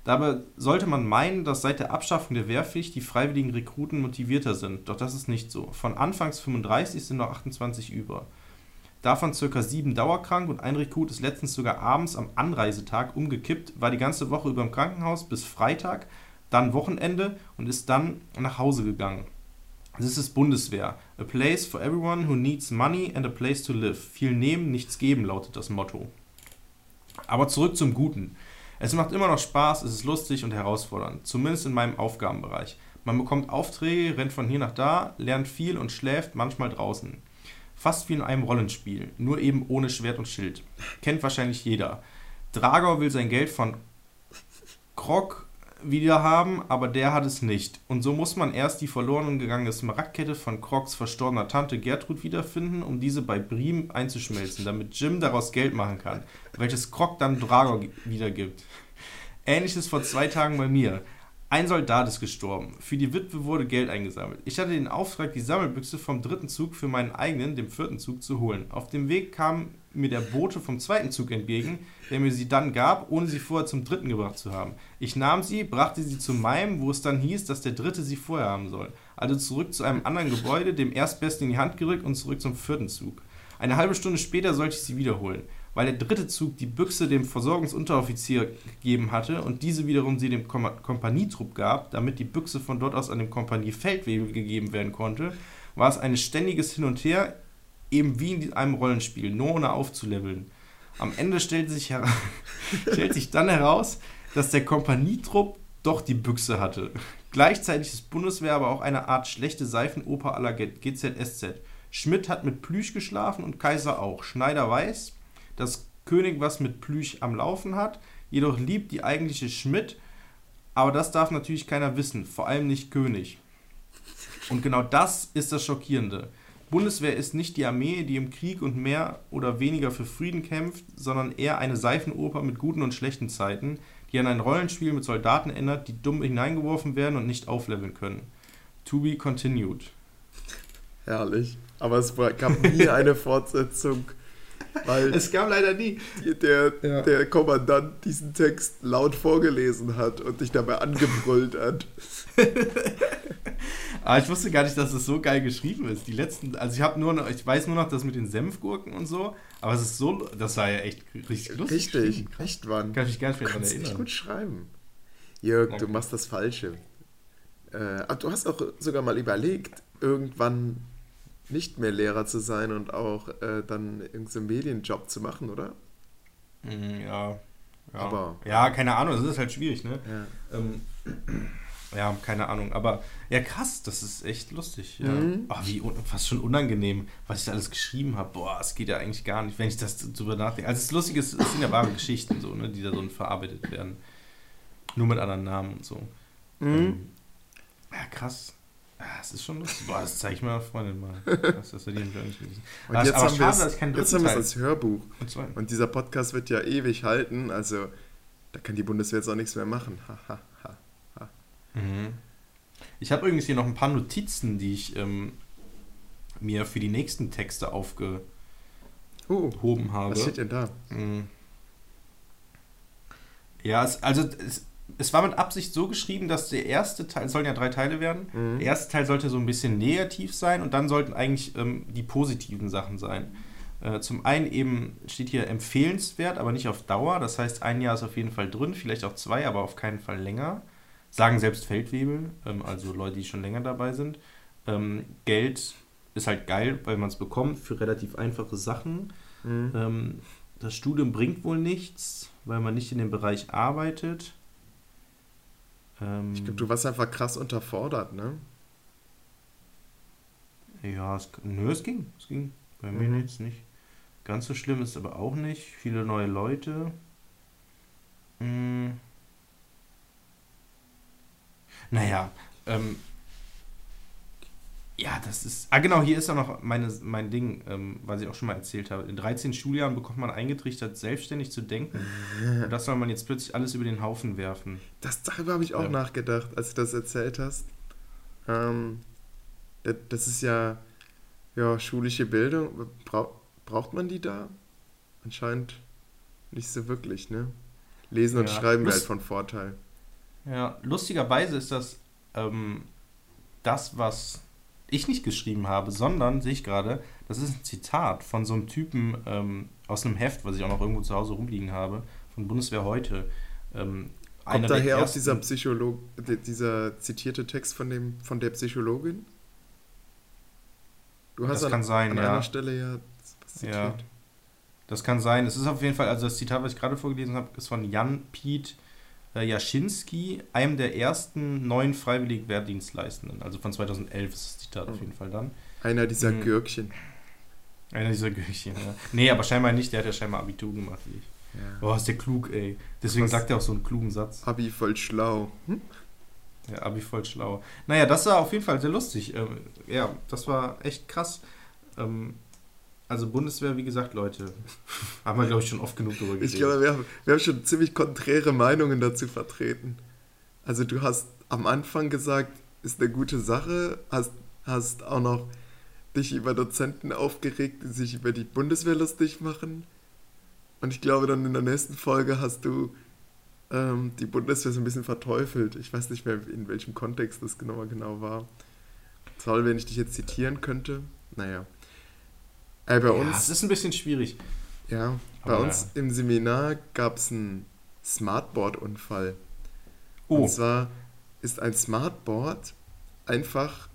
Dabei sollte man meinen, dass seit der Abschaffung der Wehrpflicht die freiwilligen Rekruten motivierter sind, doch das ist nicht so. Von anfangs 35 sind noch 28 über. Davon ca. 7 dauerkrank und ein Rekrut ist letztens sogar abends am Anreisetag umgekippt, war die ganze Woche über im Krankenhaus bis Freitag, dann Wochenende und ist dann nach Hause gegangen. Das ist Bundeswehr. A place for everyone who needs money and a place to live. Viel nehmen, nichts geben, lautet das Motto. Aber zurück zum Guten. Es macht immer noch Spaß, es ist lustig und herausfordernd, zumindest in meinem Aufgabenbereich. Man bekommt Aufträge, rennt von hier nach da, lernt viel und schläft manchmal draußen. Fast wie in einem Rollenspiel, nur eben ohne Schwert und Schild. Kennt wahrscheinlich jeder. Dragor will sein Geld von Krog wieder haben, aber der hat es nicht. Und so muss man erst die verloren gegangene Smaragdkette von Crocs verstorbener Tante Gertrud wiederfinden, um diese bei Brim einzuschmelzen, damit Jim daraus Geld machen kann, welches Croc dann Drago wiedergibt. Ähnliches vor zwei Tagen bei mir. Ein Soldat ist gestorben. Für die Witwe wurde Geld eingesammelt. Ich hatte den Auftrag, die Sammelbüchse vom dritten Zug für meinen eigenen, dem vierten Zug, zu holen. Auf dem Weg kam mir der Bote vom zweiten Zug entgegen, der mir sie dann gab, ohne sie vorher zum dritten gebracht zu haben. Ich nahm sie, brachte sie zu meinem, wo es dann hieß, dass der dritte sie vorher haben soll. Also zurück zu einem anderen Gebäude, dem erstbesten in die Hand gerückt und zurück zum vierten Zug. Eine halbe Stunde später sollte ich sie wiederholen weil der dritte Zug die Büchse dem Versorgungsunteroffizier gegeben hatte und diese wiederum sie dem Kom Kompanietrupp gab, damit die Büchse von dort aus an den Kompaniefeldwebel gegeben werden konnte, war es ein ständiges Hin und Her, eben wie in einem Rollenspiel, nur ohne aufzuleveln. Am Ende stellt sich, stellt sich dann heraus, dass der Kompanietrupp doch die Büchse hatte. Gleichzeitig ist Bundeswehr aber auch eine Art schlechte Seifenoper aller GZSZ. Schmidt hat mit Plüsch geschlafen und Kaiser auch. Schneider weiß, dass König was mit Plüch am Laufen hat, jedoch liebt die eigentliche Schmidt, aber das darf natürlich keiner wissen, vor allem nicht König. Und genau das ist das Schockierende. Bundeswehr ist nicht die Armee, die im Krieg und mehr oder weniger für Frieden kämpft, sondern eher eine Seifenoper mit guten und schlechten Zeiten, die an ein Rollenspiel mit Soldaten erinnert, die dumm hineingeworfen werden und nicht aufleveln können. To be continued. Herrlich. Aber es gab nie eine Fortsetzung weil es gab leider nie. Der, ja. der Kommandant diesen Text laut vorgelesen hat und dich dabei angebrüllt hat. Aber ich wusste gar nicht, dass es so geil geschrieben ist. Die letzten, also ich habe nur noch, ich weiß nur noch das mit den Senfgurken und so, aber es ist so, das war ja echt richtig lustig. Richtig, echt wann? Kann ich mich gar nicht mehr daran erinnern. gut schreiben. Jörg, okay. du machst das Falsche. Äh, du hast auch sogar mal überlegt, irgendwann nicht mehr Lehrer zu sein und auch äh, dann irgendeinen Medienjob zu machen, oder? Mm, ja. Ja. Aber, ja, keine Ahnung, das ist halt schwierig, ne? Ja. Ähm, ja, keine Ahnung. Aber ja, krass, das ist echt lustig. Ja. Mhm. Oh, wie fast schon unangenehm, was ich da alles geschrieben habe. Boah, es geht ja eigentlich gar nicht, wenn ich das drüber nachdenke. Also das Lustige ist, es sind ja wahre Geschichten, so, ne, die da so verarbeitet werden. Nur mit anderen Namen und so. Mhm. Ähm, ja, krass. Ja, das ist schon lustig. Boah, das zeige ich meiner Freundin mal. Das, das verdient wir nicht gelesen. Und aber jetzt haben schade, wir es als Hörbuch. Und, und, dieser Podcast wird ja ewig halten, also da kann die Bundeswehr jetzt auch nichts mehr machen. Ha, ha, ha, ha. Mhm. Ich habe übrigens hier noch ein paar Notizen, die ich ähm, mir für die nächsten Texte aufgehoben uh, habe. Was steht denn da? Mhm. Ja, es, also es, es war mit Absicht so geschrieben, dass der erste Teil, es sollen ja drei Teile werden, mhm. der erste Teil sollte so ein bisschen negativ sein und dann sollten eigentlich ähm, die positiven Sachen sein. Äh, zum einen eben steht hier empfehlenswert, aber nicht auf Dauer. Das heißt, ein Jahr ist auf jeden Fall drin, vielleicht auch zwei, aber auf keinen Fall länger. Sagen selbst Feldwebel, ähm, also Leute, die schon länger dabei sind. Ähm, Geld ist halt geil, weil man es bekommt für relativ einfache Sachen. Mhm. Ähm, das Studium bringt wohl nichts, weil man nicht in dem Bereich arbeitet. Ähm, ich glaube, du warst einfach krass unterfordert, ne? Ja, es, nö, es ging. Es ging. Bei mir mhm. jetzt nicht. Ganz so schlimm ist aber auch nicht. Viele neue Leute. Hm. Naja, ähm, ja, das ist. Ah, genau, hier ist auch noch meine, mein Ding, ähm, was ich auch schon mal erzählt habe. In 13 Schuljahren bekommt man eingetrichtert, selbstständig zu denken. Und das soll man jetzt plötzlich alles über den Haufen werfen. Das, darüber habe ich auch ja. nachgedacht, als du das erzählt hast. Ähm, das ist ja, ja schulische Bildung. Bra braucht man die da? Anscheinend nicht so wirklich, ne? Lesen und ja. Schreiben wäre halt von Vorteil. Ja, lustigerweise ist das ähm, das, was ich nicht geschrieben habe, sondern, sehe ich gerade, das ist ein Zitat von so einem Typen ähm, aus einem Heft, was ich auch noch irgendwo zu Hause rumliegen habe, von Bundeswehr heute. Ähm, Kommt daher auch dieser Psycholog, dieser zitierte Text von, dem, von der Psychologin? Du hast das an, kann sein, an ja. einer Stelle ja was zitiert. Ja, das kann sein. Es ist auf jeden Fall, also das Zitat, was ich gerade vorgelesen habe, ist von Jan Piet äh, Jaschinski, einem der ersten neuen freiwillig Wehrdienstleistenden. Also von 2011 ist das Zitat mhm. auf jeden Fall dann. Einer dieser mhm. Gürkchen. Einer dieser Gürkchen, ja. Nee, aber scheinbar nicht, der hat ja scheinbar Abitur gemacht wie ich. Ja. Boah, ist der klug, ey. Deswegen Was? sagt er auch so einen klugen Satz. Abi voll schlau. Hm? Ja, Abi voll schlau. Naja, das war auf jeden Fall sehr lustig. Ähm, ja, das war echt krass. Ähm, also Bundeswehr, wie gesagt, Leute, haben wir, glaube ich, schon oft genug darüber geredet. Ich glaube, wir haben, wir haben schon ziemlich konträre Meinungen dazu vertreten. Also du hast am Anfang gesagt, ist eine gute Sache, hast, hast auch noch dich über Dozenten aufgeregt, die sich über die Bundeswehr lustig machen. Und ich glaube, dann in der nächsten Folge hast du ähm, die Bundeswehr so ein bisschen verteufelt. Ich weiß nicht mehr, in welchem Kontext das genau, genau war. Toll, wenn ich dich jetzt zitieren könnte. Naja. Äh, bei ja, uns. Es ist ein bisschen schwierig. Ja, bei Aber uns ja. im Seminar gab es einen Smartboard-Unfall. Oh. Und zwar ist ein Smartboard einfach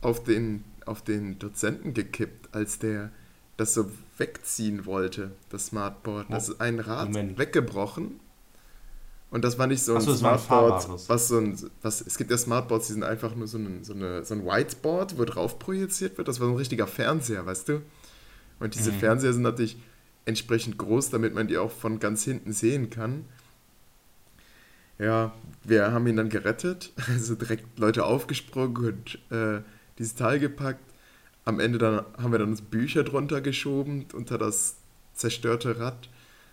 auf den, auf den Dozenten gekippt, als der das so wegziehen wollte, das Smartboard. Oh. Das ist ein Rad Moment. weggebrochen. Und das war nicht so ein so, Smartboard, was so ein, was, es gibt ja Smartboards, die sind einfach nur so ein, so, eine, so ein Whiteboard, wo drauf projiziert wird. Das war so ein richtiger Fernseher, weißt du? Und diese mhm. Fernseher sind natürlich entsprechend groß, damit man die auch von ganz hinten sehen kann. Ja, wir haben ihn dann gerettet, also direkt Leute aufgesprungen und äh, dieses Teil gepackt. Am Ende dann haben wir dann uns Bücher drunter geschoben unter das zerstörte Rad,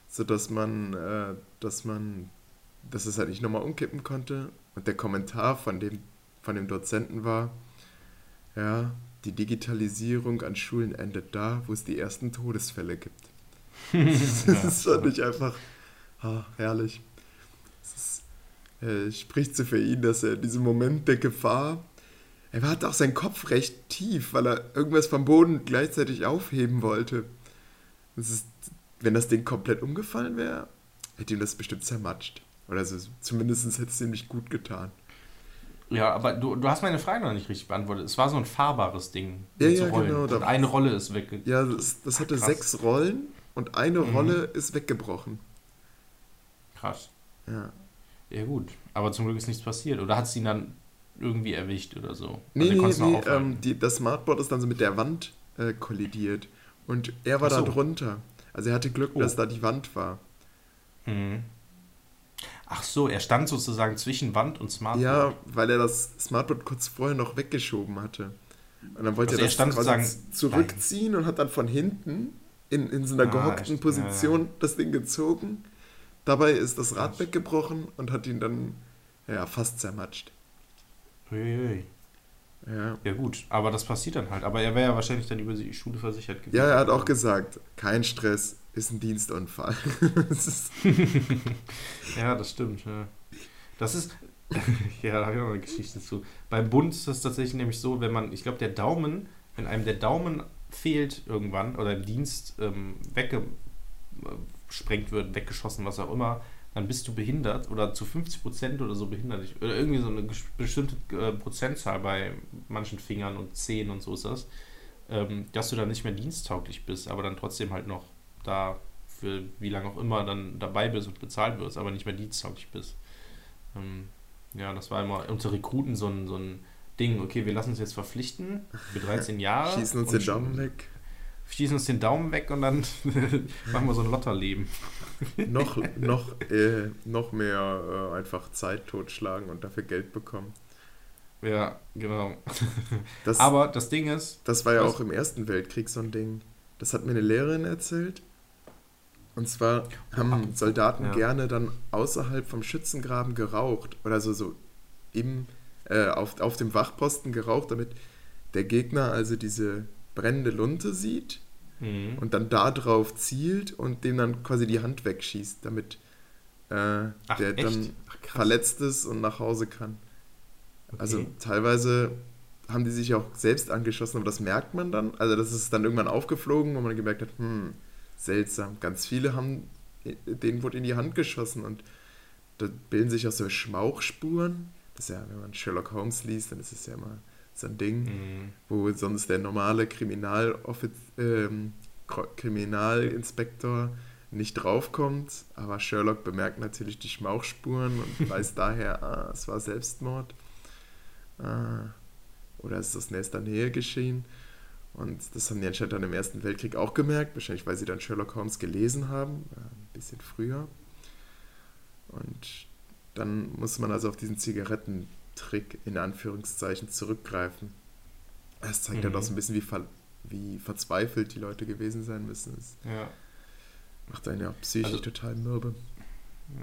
sodass man, äh, dass man, dass es halt nicht nochmal umkippen konnte. Und der Kommentar von dem, von dem Dozenten war, ja, die Digitalisierung an Schulen endet da, wo es die ersten Todesfälle gibt. das fand ich einfach oh, herrlich. Es äh, spricht so für ihn, dass er in diesem Moment der Gefahr, er hat auch seinen Kopf recht tief, weil er irgendwas vom Boden gleichzeitig aufheben wollte. Das ist, wenn das Ding komplett umgefallen wäre, hätte ihm das bestimmt zermatscht. Oder so, zumindest hätte es ihm nicht gut getan. Ja, aber du, du hast meine Frage noch nicht richtig beantwortet. Es war so ein fahrbares Ding. Ja, ja, Rollen. genau. Und eine Rolle ist weg. Ja, das, das hatte Krass. sechs Rollen und eine mhm. Rolle ist weggebrochen. Krass. Ja. Ja, gut. Aber zum Glück ist nichts passiert. Oder hat es ihn dann irgendwie erwischt oder so? Nee, also nee, nee. Ähm, die, das Smartboard ist dann so mit der Wand äh, kollidiert. Und er war so. da drunter. Also er hatte Glück, oh. dass da die Wand war. Mhm. Ach so, er stand sozusagen zwischen Wand und Smartboard. Ja, weil er das Smartboard kurz vorher noch weggeschoben hatte. Und dann wollte also er das quasi zurückziehen nein. und hat dann von hinten in, in so einer ah, gehockten Position ja. das Ding gezogen. Dabei ist das Rad weggebrochen und hat ihn dann ja, fast zermatscht. Uiuiui. Ja. ja gut, aber das passiert dann halt. Aber er wäre ja wahrscheinlich dann über die Schule versichert gewesen. Ja, er hat auch gesagt, kein Stress, ist ein Dienstunfall. ja, das stimmt. Ja. Das ist, ja, da habe ich noch eine Geschichte zu. Beim Bund ist das tatsächlich nämlich so, wenn man, ich glaube, der Daumen, wenn einem der Daumen fehlt irgendwann oder im Dienst ähm, weggesprengt wird, weggeschossen, was auch immer, dann bist du behindert oder zu 50 Prozent oder so behindert. Oder irgendwie so eine bestimmte äh, Prozentzahl bei manchen Fingern und Zehen und so ist das, ähm, dass du dann nicht mehr diensttauglich bist, aber dann trotzdem halt noch da für wie lange auch immer dann dabei bist und bezahlt wirst, aber nicht mehr diensttauglich bist. Ähm, ja, das war immer unter Rekruten so ein, so ein Ding, okay, wir lassen uns jetzt verpflichten für 13 Jahre. Schießen uns den Daumen weg. Schießen uns den Daumen weg und dann machen wir so ein Lotterleben. noch, noch, äh, noch mehr äh, einfach Zeit totschlagen und dafür Geld bekommen. Ja, genau. Das, Aber das Ding ist, das war ja was- auch im Ersten Weltkrieg so ein Ding. Das hat mir eine Lehrerin erzählt. Und zwar haben Soldaten Ja. gerne dann außerhalb vom Schützengraben geraucht. Oder so, so im, äh, auf, auf dem Wachposten geraucht, damit der Gegner also diese brennende Lunte sieht Mhm. und dann da drauf zielt und dem dann quasi die Hand wegschießt, damit äh, Ach, der echt? dann Ach, verletzt ist und nach Hause kann. Also Okay. teilweise haben die sich auch selbst angeschossen, aber das merkt man dann. Also das ist dann irgendwann aufgeflogen, wo man gemerkt hat, hm, seltsam. Ganz viele haben, denen wurde in die Hand geschossen und da bilden sich auch so Schmauchspuren. Das ist ja, wenn man Sherlock Holmes liest, dann ist es ja immer so ein Ding, Mhm. wo sonst der normale Kriminaloffiz ähm, Kriminalinspektor nicht draufkommt, aber Sherlock bemerkt natürlich die Schmauchspuren und weiß daher, ah, es war Selbstmord. Ah, oder es ist aus nächster Nähe geschehen. Und das haben die anscheinend dann im Ersten Weltkrieg auch gemerkt, wahrscheinlich weil sie dann Sherlock Holmes gelesen haben, äh, ein bisschen früher. Und dann muss man also auf diesen Zigarettentrick in Anführungszeichen zurückgreifen. Das zeigt halt Mhm. auch so ein bisschen, wie, ver wie verzweifelt die Leute gewesen sein müssen. Das Ja. macht einen ja psychisch Also- total mürbe.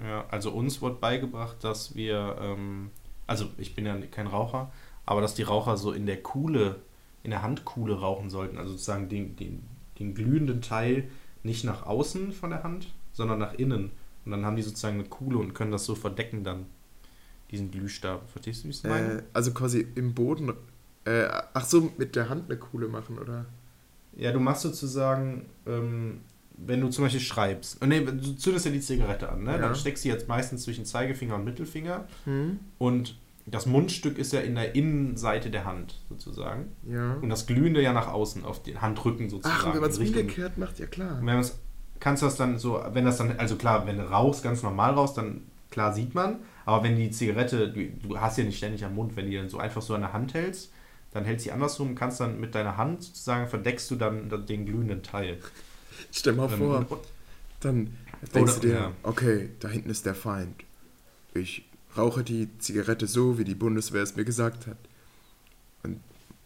Ja, also uns wird beigebracht, dass wir, ähm, also ich bin ja kein Raucher, aber dass die Raucher so in der Kuhle, in der Handkuhle rauchen sollten, also sozusagen den, den, den glühenden Teil nicht nach außen von der Hand, sondern nach innen. Und dann haben die sozusagen eine Kuhle und können das so verdecken dann, diesen Glühstab. Verstehst du, wie ich es meine? Äh, also quasi im Boden, äh, ach so, mit der Hand eine Kuhle machen, oder? Ja, du machst sozusagen, ähm, wenn du zum Beispiel schreibst, äh, nee, du zündest ja die Zigarette an, ne? Ja. Dann steckst du jetzt meistens zwischen Zeigefinger und Mittelfinger Hm? und das Mundstück ist ja in der Innenseite der Hand sozusagen Ja. und das Glühende ja nach außen auf den Handrücken sozusagen. Ach, und wenn man es umgekehrt macht, ja klar. Und wenn man's, kannst du das dann so, wenn das dann, also klar, wenn du rauchst, ganz normal rauchst, dann klar sieht man, aber wenn die Zigarette, du, du hast ja nicht ständig am Mund, wenn die dann so einfach so an der Hand hältst, dann hältst du sie andersrum und kannst dann mit deiner Hand sozusagen verdeckst du dann den glühenden Teil. Stell mal Ähm, vor, dann denkst Oder- du dir, ja. okay, da hinten ist der Feind. Ich rauche die Zigarette so, wie die Bundeswehr es mir gesagt hat. Und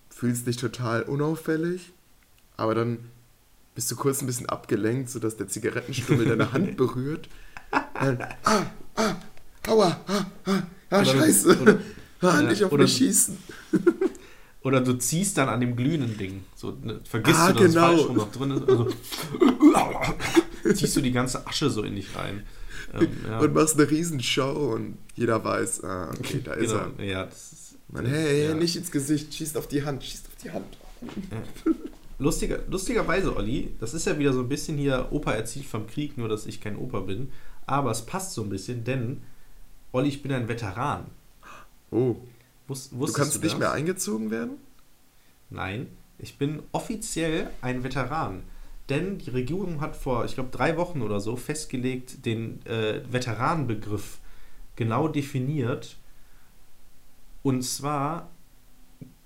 fühlst dich total unauffällig, aber dann bist du kurz ein bisschen abgelenkt, sodass der Zigarettenstummel deine Hand berührt. Dann, ah, ah, aua, ah, ah, ah, Oder du- scheiße. oder- ah, ja, nicht auf oder mich schießen. Oder du ziehst dann an dem glühenden Ding. So, ne, vergisst Ah, du, dass genau. es falsch noch drin ist. Also, ziehst du die ganze Asche so in dich rein. Ähm, ja. Und machst eine Riesenshow und jeder weiß, ah, okay, da ist genau. er. Ja, das ist, Man, hey, ja. nicht ins Gesicht, schießt auf die Hand, schießt auf die Hand. Lustiger, lustigerweise, Olli, das ist ja wieder so ein bisschen hier Opa erzählt vom Krieg, nur dass ich kein Opa bin. Aber es passt so ein bisschen, denn, Olli, ich bin ein Veteran. Oh, Wus, du kannst du nicht das? mehr eingezogen werden? Nein, ich bin offiziell ein Veteran. Denn die Regierung hat vor, ich glaube, drei Wochen oder so festgelegt, den äh, Veteranenbegriff genau definiert. Und zwar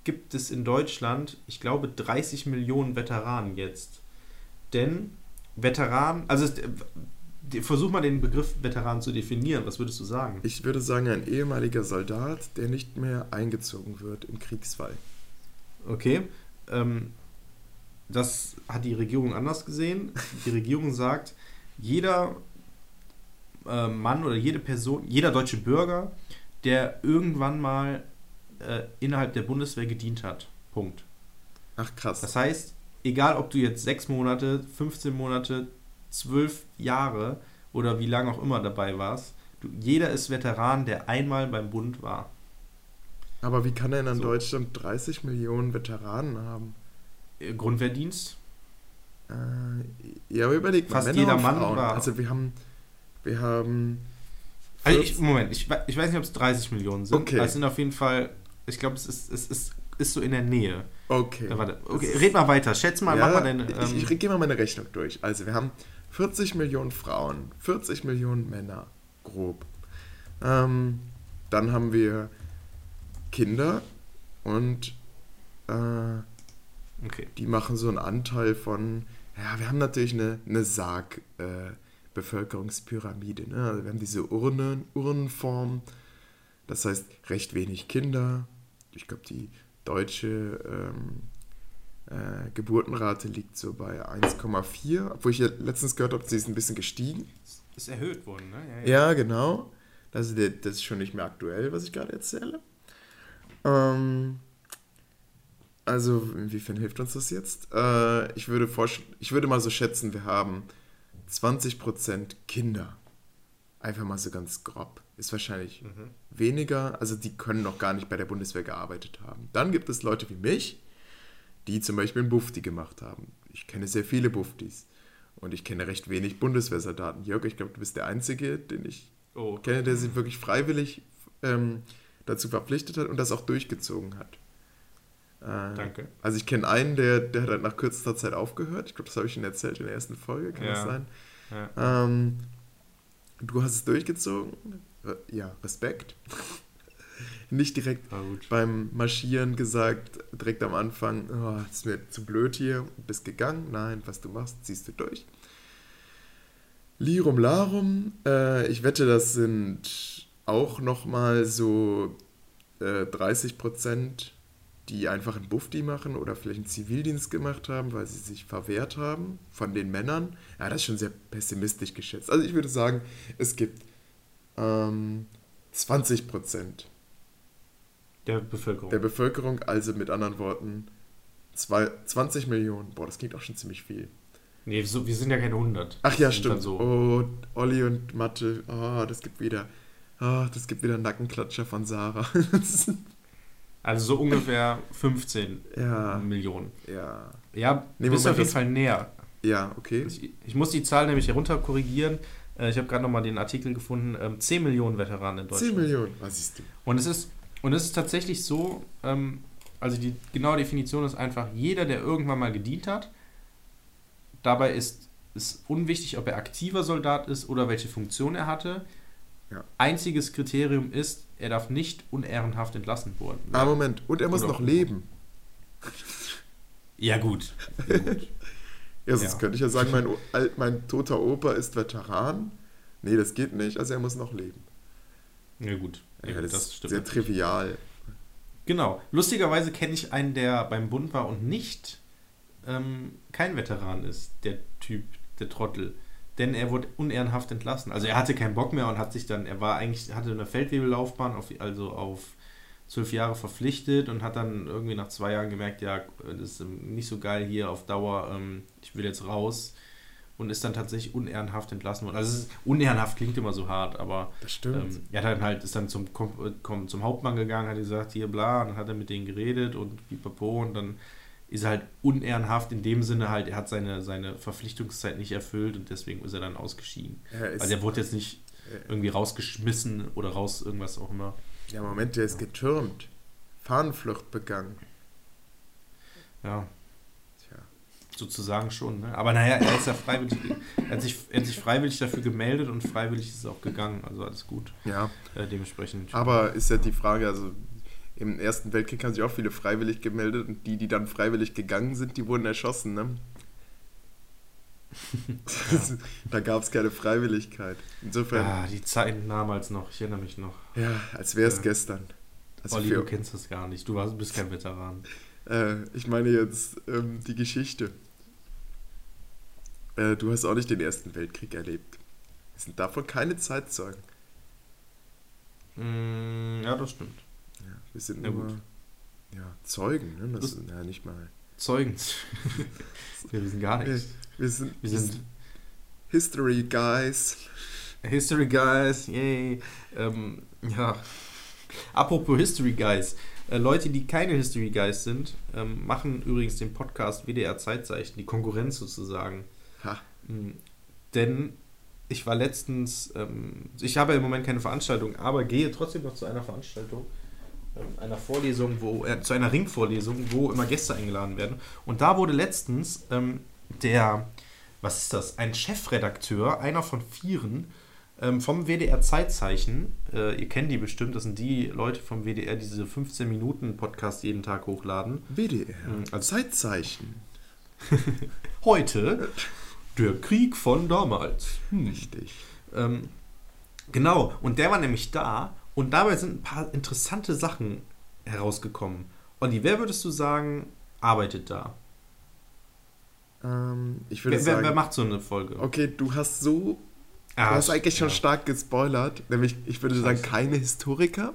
gibt es in Deutschland, ich glaube, 30 Millionen Veteranen jetzt. Denn Veteran, also versuch mal den Begriff Veteran zu definieren. Was würdest du sagen? Ich würde sagen, ein ehemaliger Soldat, der nicht mehr eingezogen wird im Kriegsfall. Okay. Ähm, das hat die Regierung anders gesehen. Die Regierung sagt, jeder äh, Mann oder jede Person, jeder deutsche Bürger, der irgendwann mal äh, innerhalb der Bundeswehr gedient hat. Punkt. Ach krass. Das heißt, egal ob du jetzt sechs Monate, 15 Monate, zwölf Jahre oder wie lange auch immer dabei warst, du, jeder ist Veteran, der einmal beim Bund war. Aber wie kann denn in So. Deutschland 30 Millionen Veteranen haben? Äh, Grundwehrdienst? Äh, ja, aber überleg mal, Fast Männer jeder Mann Frauen. war- Also wir haben, wir haben Also ich, Moment, ich, ich weiß nicht, ob es 30 Millionen sind. Okay. aber Es sind auf jeden Fall, ich glaube, es ist, es ist, ist so in der Nähe. Okay. Ja, warte, okay, red mal weiter. Schätz mal, ja, mach mal deine. ich, Ähm, ich gehe mal meine Rechnung durch. Also wir haben 40 Millionen Frauen, 40 Millionen Männer, grob. Ähm, dann haben wir Kinder und äh, Okay. Die machen so einen Anteil von, ja, wir haben natürlich eine, eine Sarg-Bevölkerungspyramide. ne? Also wir haben diese Urnen, Urnenform, das heißt recht wenig Kinder. Ich glaube, die deutsche ähm, äh, Geburtenrate liegt so bei 1,4, obwohl ich ja letztens gehört habe, sie ist ein bisschen gestiegen. Ist erhöht worden, ne? Ja, genau. Also der, das ist schon nicht mehr aktuell, was ich gerade erzähle. Ähm, also inwiefern hilft uns das jetzt? Äh, ich, würde ich würde mal so schätzen, wir haben 20% Kinder. Einfach mal so ganz grob. Ist wahrscheinlich Mhm. weniger. Also die können noch gar nicht bei der Bundeswehr gearbeitet haben. Dann gibt es Leute wie mich, die zum Beispiel einen Bufti gemacht haben. Ich kenne sehr viele Buftis. Und ich kenne recht wenig Bundeswehrsoldaten. Jörg, ich glaube, du bist der Einzige, den ich Oh, kenne, der sich wirklich freiwillig ähm, dazu verpflichtet hat und das auch durchgezogen hat. Äh, danke. Also ich kenne einen, der, der hat halt nach kürzester Zeit aufgehört. Ich glaube, das habe ich schon erzählt in der ersten Folge, kann das Ja. sein? Ja. Ähm, du hast es durchgezogen. Äh, Ja, Respekt. Nicht direkt gut. beim Marschieren gesagt, direkt am Anfang, oh, das ist mir zu blöd hier, bist gegangen. Nein, was du machst, ziehst du durch. Lirum Larum, äh, ich wette, das sind auch nochmal so äh, 30 Prozent, die einfach einen Bufti machen oder vielleicht einen Zivildienst gemacht haben, weil sie sich verwehrt haben von den Männern. Ja, das ist schon sehr pessimistisch geschätzt. Also ich würde sagen, es gibt ähm, 20 Prozent Der Bevölkerung. der Bevölkerung, also mit anderen Worten zwei, 20 Millionen. Boah, das klingt auch schon ziemlich viel. nee, so, wir sind ja keine 100. Ach ja, stimmt. So. Oh, Olli und Mathe. Oh, das gibt wieder. Oh, das gibt wieder Nackenklatscher von Sarah. Also so ungefähr 15 ja, Millionen. ja. Ja, Nee, bist Moment, auf jeden Fall näher. Ja, okay. Ich, ich muss die Zahl nämlich herunter korrigieren. Äh, Ich habe gerade nochmal den Artikel gefunden. ähm, 10 Millionen Veteranen in Deutschland. 10 Millionen. Was siehst du? Und es ist, und es ist tatsächlich so, ähm, also die genaue Definition ist einfach, jeder, der irgendwann mal gedient hat, dabei ist es unwichtig, ob er aktiver Soldat ist oder welche Funktion er hatte. Ja. Einziges Kriterium ist, er darf nicht unehrenhaft entlassen worden Ah, werden. Moment. Und er muss noch leben. Ja, gut. Ja, gut. Ja, sonst Ja. könnte ich ja sagen, mein, mein toter Opa ist Veteran. Nee, das geht nicht. Also er muss noch leben. ja, gut. Ja, das, das stimmt. sehr natürlich. trivial. Genau. Lustigerweise kenne ich einen, der beim Bund war und nicht ähm, kein Veteran ist, der Typ, der Trottel. Denn er wurde unehrenhaft entlassen. Also er hatte keinen Bock mehr und hat sich dann, er war eigentlich, hatte eine Feldwebellaufbahn, auf, also auf zwölf Jahre verpflichtet und hat dann irgendwie nach zwei Jahren gemerkt, ja, das ist nicht so geil hier auf Dauer, ähm, ich will jetzt raus. Und ist dann tatsächlich unehrenhaft entlassen worden. Also es ist, unehrenhaft klingt immer so hart, aber Das stimmt. ähm, er hat dann halt, ist dann zum, äh, kom zum Hauptmann gegangen, hat gesagt, hier bla, und dann hat er mit denen geredet und pipapo und dann ist er halt unehrenhaft in dem Sinne halt, er hat seine, seine Verpflichtungszeit nicht erfüllt und deswegen ist er dann ausgeschieden. er ist, Also er wurde jetzt nicht irgendwie rausgeschmissen oder raus irgendwas auch immer. ja, Moment, der ist getürmt. Fahnenflucht begangen. Ja. Sozusagen schon. Ne? Aber naja, er ist ja freiwillig, er hat, sich, er hat sich freiwillig dafür gemeldet und freiwillig ist es auch gegangen. Also alles gut. Ja, Äh, dementsprechend. aber ist ja die Frage, also im Ersten Weltkrieg haben sich auch viele freiwillig gemeldet und die, die dann freiwillig gegangen sind, die wurden erschossen, ne? da gab es keine Freiwilligkeit. Insofern, Ah, die Zeiten damals noch, ich erinnere mich noch. ja, als wäre es Ja. gestern. Also Olli, du für, kennst das gar nicht. Du warst, bist kein Veteran. äh, ich meine jetzt ähm, die Geschichte. Äh, du hast auch nicht den Ersten Weltkrieg erlebt. Wir sind davon keine Zeitzeugen. Mm, ja, das stimmt. Ja, wir sind Ja, nur ja, Zeugen, ne? Das Das- sind ja nicht mal. Zeugen. wir wissen gar Wir, nichts. wir sind, Wir sind History Guys. History Guys, yay. Ähm, ja. Apropos History Guys. Äh, Leute, die keine History Guys sind, ähm, machen übrigens den Podcast WDR Zeitzeichen, die Konkurrenz sozusagen. Ha. Mm, Denn ich war letztens, ähm, ich habe im Moment keine Veranstaltung, aber gehe trotzdem noch zu einer Veranstaltung, ähm, einer Vorlesung, wo, äh, zu einer Ringvorlesung, wo immer Gäste eingeladen werden. Und da wurde letztens ähm, der, was ist das, ein Chefredakteur, einer von vieren, ähm, vom WDR Zeitzeichen. Äh, ihr kennt die bestimmt, das sind die Leute vom WDR, die diese 15-Minuten-Podcast jeden Tag hochladen. WDR. Mhm, als- Zeitzeichen. Heute der Krieg von damals. Hm. Richtig. Ähm, genau, und der war nämlich da und dabei sind ein paar interessante Sachen herausgekommen. Olli, wer würdest du sagen, arbeitet da? Ähm, ich würde Wer, sagen. wer macht so eine Folge? okay, du hast so. Ah, du hast eigentlich schon ja. stark gespoilert. Nämlich, ich würde sagen, keine Historiker,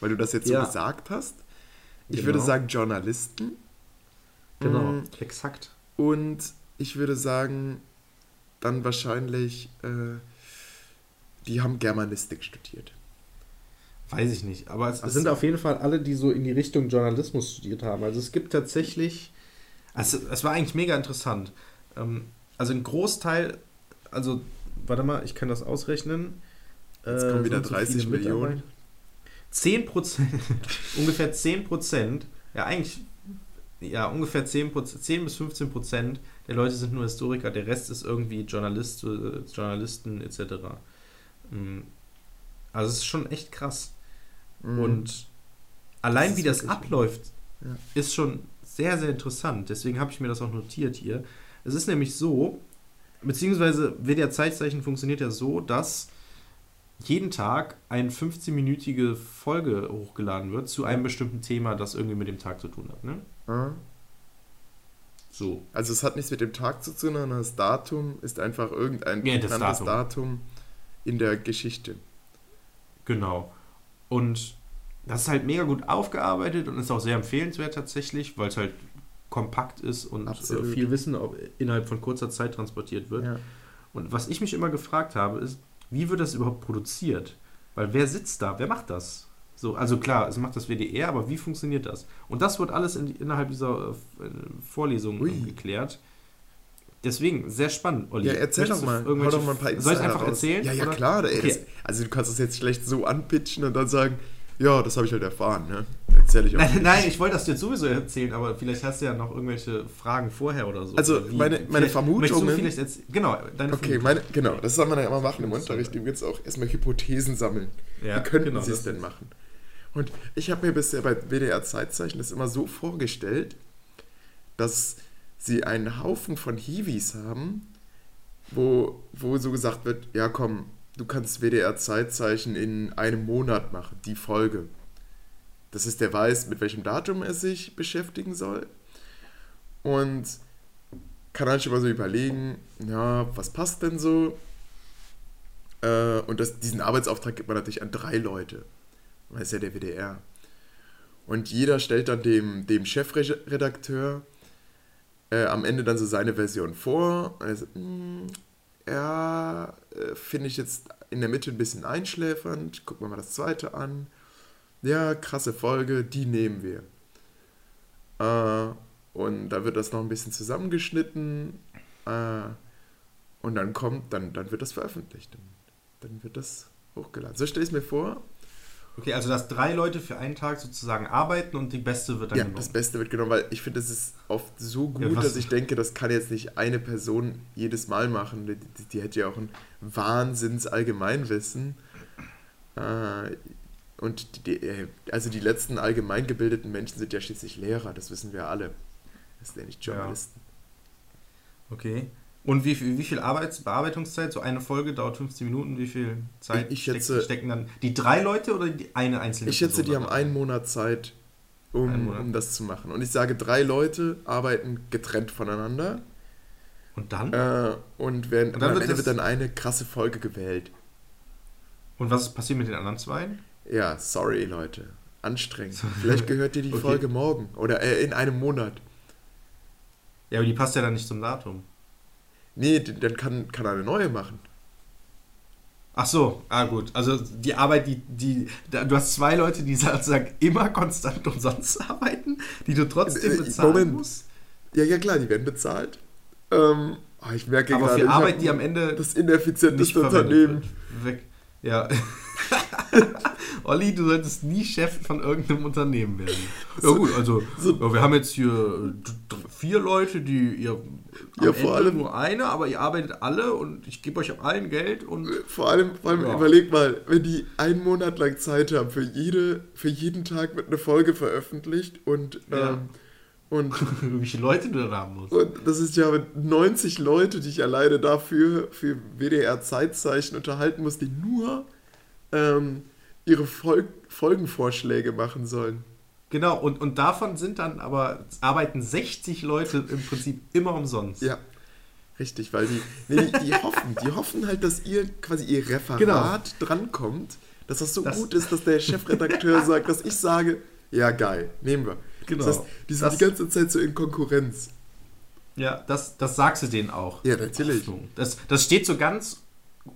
weil du das jetzt Ja. so gesagt hast. Ich Genau. würde sagen, Journalisten. Genau, Mm, exakt. Und ich würde sagen, dann wahrscheinlich, äh, die haben Germanistik studiert. Weiß ich nicht, aber es, es sind so. auf jeden Fall alle, die so in die Richtung Journalismus studiert haben. Also es gibt tatsächlich, also es war eigentlich mega interessant. Ähm, also ein Großteil, also warte mal, ich kann das ausrechnen. Jetzt Äh, kommen wieder so und so 30 viele Millionen. Mitarbeiter. 10 Prozent, ungefähr 10 Prozent, ja eigentlich, ja ungefähr 10, Proz- 10 bis 15 Prozent der Leute sind nur Historiker, der Rest ist irgendwie Journalist, äh, Journalisten etc. Mm. Also es ist schon echt krass. Mhm. Und allein Das wie das abläuft, Ja. ist schon sehr, sehr interessant. Deswegen habe ich mir das auch notiert hier. Es ist nämlich so, beziehungsweise WDR Zeitzeichen funktioniert ja so, dass jeden Tag eine 15-minütige Folge hochgeladen wird zu einem bestimmten Thema, das irgendwie mit dem Tag zu tun hat. Ne? Ah. So. Also es hat nichts mit dem Tag zu tun, sondern das Datum ist einfach irgendein Ja, bekanntes Datum. Datum in der Geschichte. Genau. Und das ist halt mega gut aufgearbeitet und ist auch sehr empfehlenswert tatsächlich, weil es halt kompakt ist und äh, Absolut. viel Wissen innerhalb von kurzer Zeit transportiert wird. Ja. Und was ich mich immer gefragt habe, ist, wie wird das überhaupt produziert? Weil wer sitzt da? Wer macht das? So, also klar, es macht das WDR, aber wie funktioniert das? Und das wird alles in, innerhalb dieser äh, Vorlesung Ui. geklärt. Deswegen, sehr spannend, Olli. Ja, erzähl doch mal. Hau doch mal ein paar Soll ich einfach raus. erzählen? Ja, ja, oder? klar. Ey, Okay. das, also du kannst es jetzt schlecht so anpitchen und dann sagen, ja, das habe ich halt erfahren. Ne? Erzähl ich auch Nein, nein, ich wollte das dir sowieso erzählen, aber vielleicht hast du ja noch irgendwelche Fragen vorher oder so. Also, wie- meine- meine Vermutungen- du vielleicht jetzt, genau, deine Okay, meine, genau, das soll man ja immer machen im Unterricht. Du willst auch erstmal Hypothesen sammeln. Ja, Wie könnten genau, sie es das denn machen? Und ich habe mir bisher bei WDR Zeitzeichen das immer so vorgestellt, dass sie einen Haufen von Hiwis haben, wo, wo so gesagt wird, ja komm, du kannst WDR Zeitzeichen in einem Monat machen, die Folge. Das ist der weiß, mit welchem Datum er sich beschäftigen soll. Und kann halt schon mal so überlegen, ja, was passt denn so? Äh, und das, diesen Arbeitsauftrag gibt man natürlich an drei Leute. Das ist ja der WDR. Und jeder stellt dann dem, dem Chefredakteur äh, am Ende dann so seine Version vor. Er sagt, "Hm, ja, äh, finde ich jetzt in der Mitte ein bisschen einschläfernd. Gucken wir mal das zweite an. Ja, krasse Folge, die nehmen wir. Äh, und da wird das noch ein bisschen zusammengeschnitten. Äh, und dann kommt, dann, dann wird das veröffentlicht. Dann, dann wird das hochgeladen. So stelle ich es mir vor. Okay, also dass drei Leute für einen Tag sozusagen arbeiten und die beste wird dann Ja, genommen. das Beste wird genommen, weil ich finde, es ist oft so gut, Ja, dass ich denke, das kann jetzt nicht eine Person jedes Mal machen. Die, die, die hätte ja auch ein Wahnsinns-Allgemeinwissen. Äh, und die, die, also die letzten allgemein gebildeten Menschen sind ja schließlich Lehrer, das wissen wir alle. Das sind ja nicht Ja. Journalisten. Okay. Und wie viel, wie viel Arbeits Bearbeitungszeit? So eine Folge dauert 15 Minuten. Wie viel Zeit Ich- ich steck- schätze- stecken dann die drei Leute oder die eine einzelne Ich schätze, Person die haben einen Monat Zeit, Einen um, Monat. um das zu machen. Und ich sage, drei Leute arbeiten getrennt voneinander. Und dann? Äh, und, werden, Und dann am wird Ende wird dann eine krasse Folge gewählt. Und was passiert mit den anderen zwei? Ja, sorry, Leute. Anstrengend. Vielleicht gehört dir die Okay. Folge morgen oder äh, in einem Monat. Ja, aber die passt ja dann nicht zum Datum. Nee, dann kann, kann er eine neue machen. Ach so, ah gut. Also die Arbeit, die, die, da, du hast zwei Leute, die sozusagen immer konstant umsonst arbeiten, die du trotzdem Äh, bezahlen Moment. musst. Ja, ja, klar, die werden bezahlt. Ähm, oh, ich merke Aber gerade, für ich Arbeit, die am Ende das ineffizienteste Unternehmen. Weg. Ja. Olli, du solltest nie Chef von irgendeinem Unternehmen werden. Ja gut, also ja, wir haben jetzt hier äh, vier Leute, die ihr Ja, vor allem- nur eine, aber ihr arbeitet alle und ich gebe euch allen Geld und Vor allem, vor allem Ja. überleg mal, wenn die einen Monat lang Zeit haben, für, jede, für jeden Tag wird eine Folge veröffentlicht und, Ja. ähm, und, wie viele Leute du da haben musst. und das ist ja mit 90 Leute, die ich alleine dafür für WDR Zeitzeichen unterhalten muss, die nur ähm, ihre Fol Folgenvorschläge machen sollen. Genau, und, und davon sind dann aber, arbeiten 60 Leute im Prinzip immer umsonst. Ja, richtig, weil die, nee, die, die hoffen, die hoffen halt, dass ihr quasi ihr Referat Genau. drankommt, dass das so Das- gut ist, dass der Chefredakteur sagt, dass ich sage, ja geil, nehmen wir. Genau. Das heißt, die sind Das- die ganze Zeit so in Konkurrenz. Ja, das, das sagst du denen auch. Ja, natürlich. Das, das steht so ganz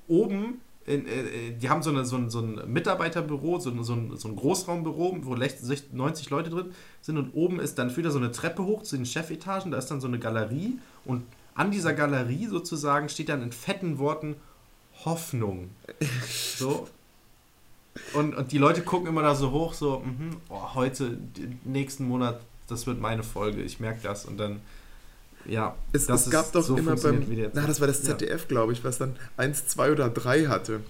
oben. In, äh, die haben so, eine, so, ein, so ein Mitarbeiterbüro, so, ein- so, ein, so ein Großraumbüro, wo lech- sech- 90 Leute drin sind und oben ist dann wieder so eine Treppe hoch zu den Chefetagen, da ist dann so eine Galerie und an dieser Galerie sozusagen steht dann in fetten Worten Hoffnung. So. Und, und die Leute gucken immer da so hoch, so, mhm, oh, heute, nächsten Monat, das wird meine Folge, ich merke das und dann, ja. Es, das es gab ist- doch so immer beim, na, das war das Ja. ZDF, glaube ich, was dann 1, 2 oder 3 hatte.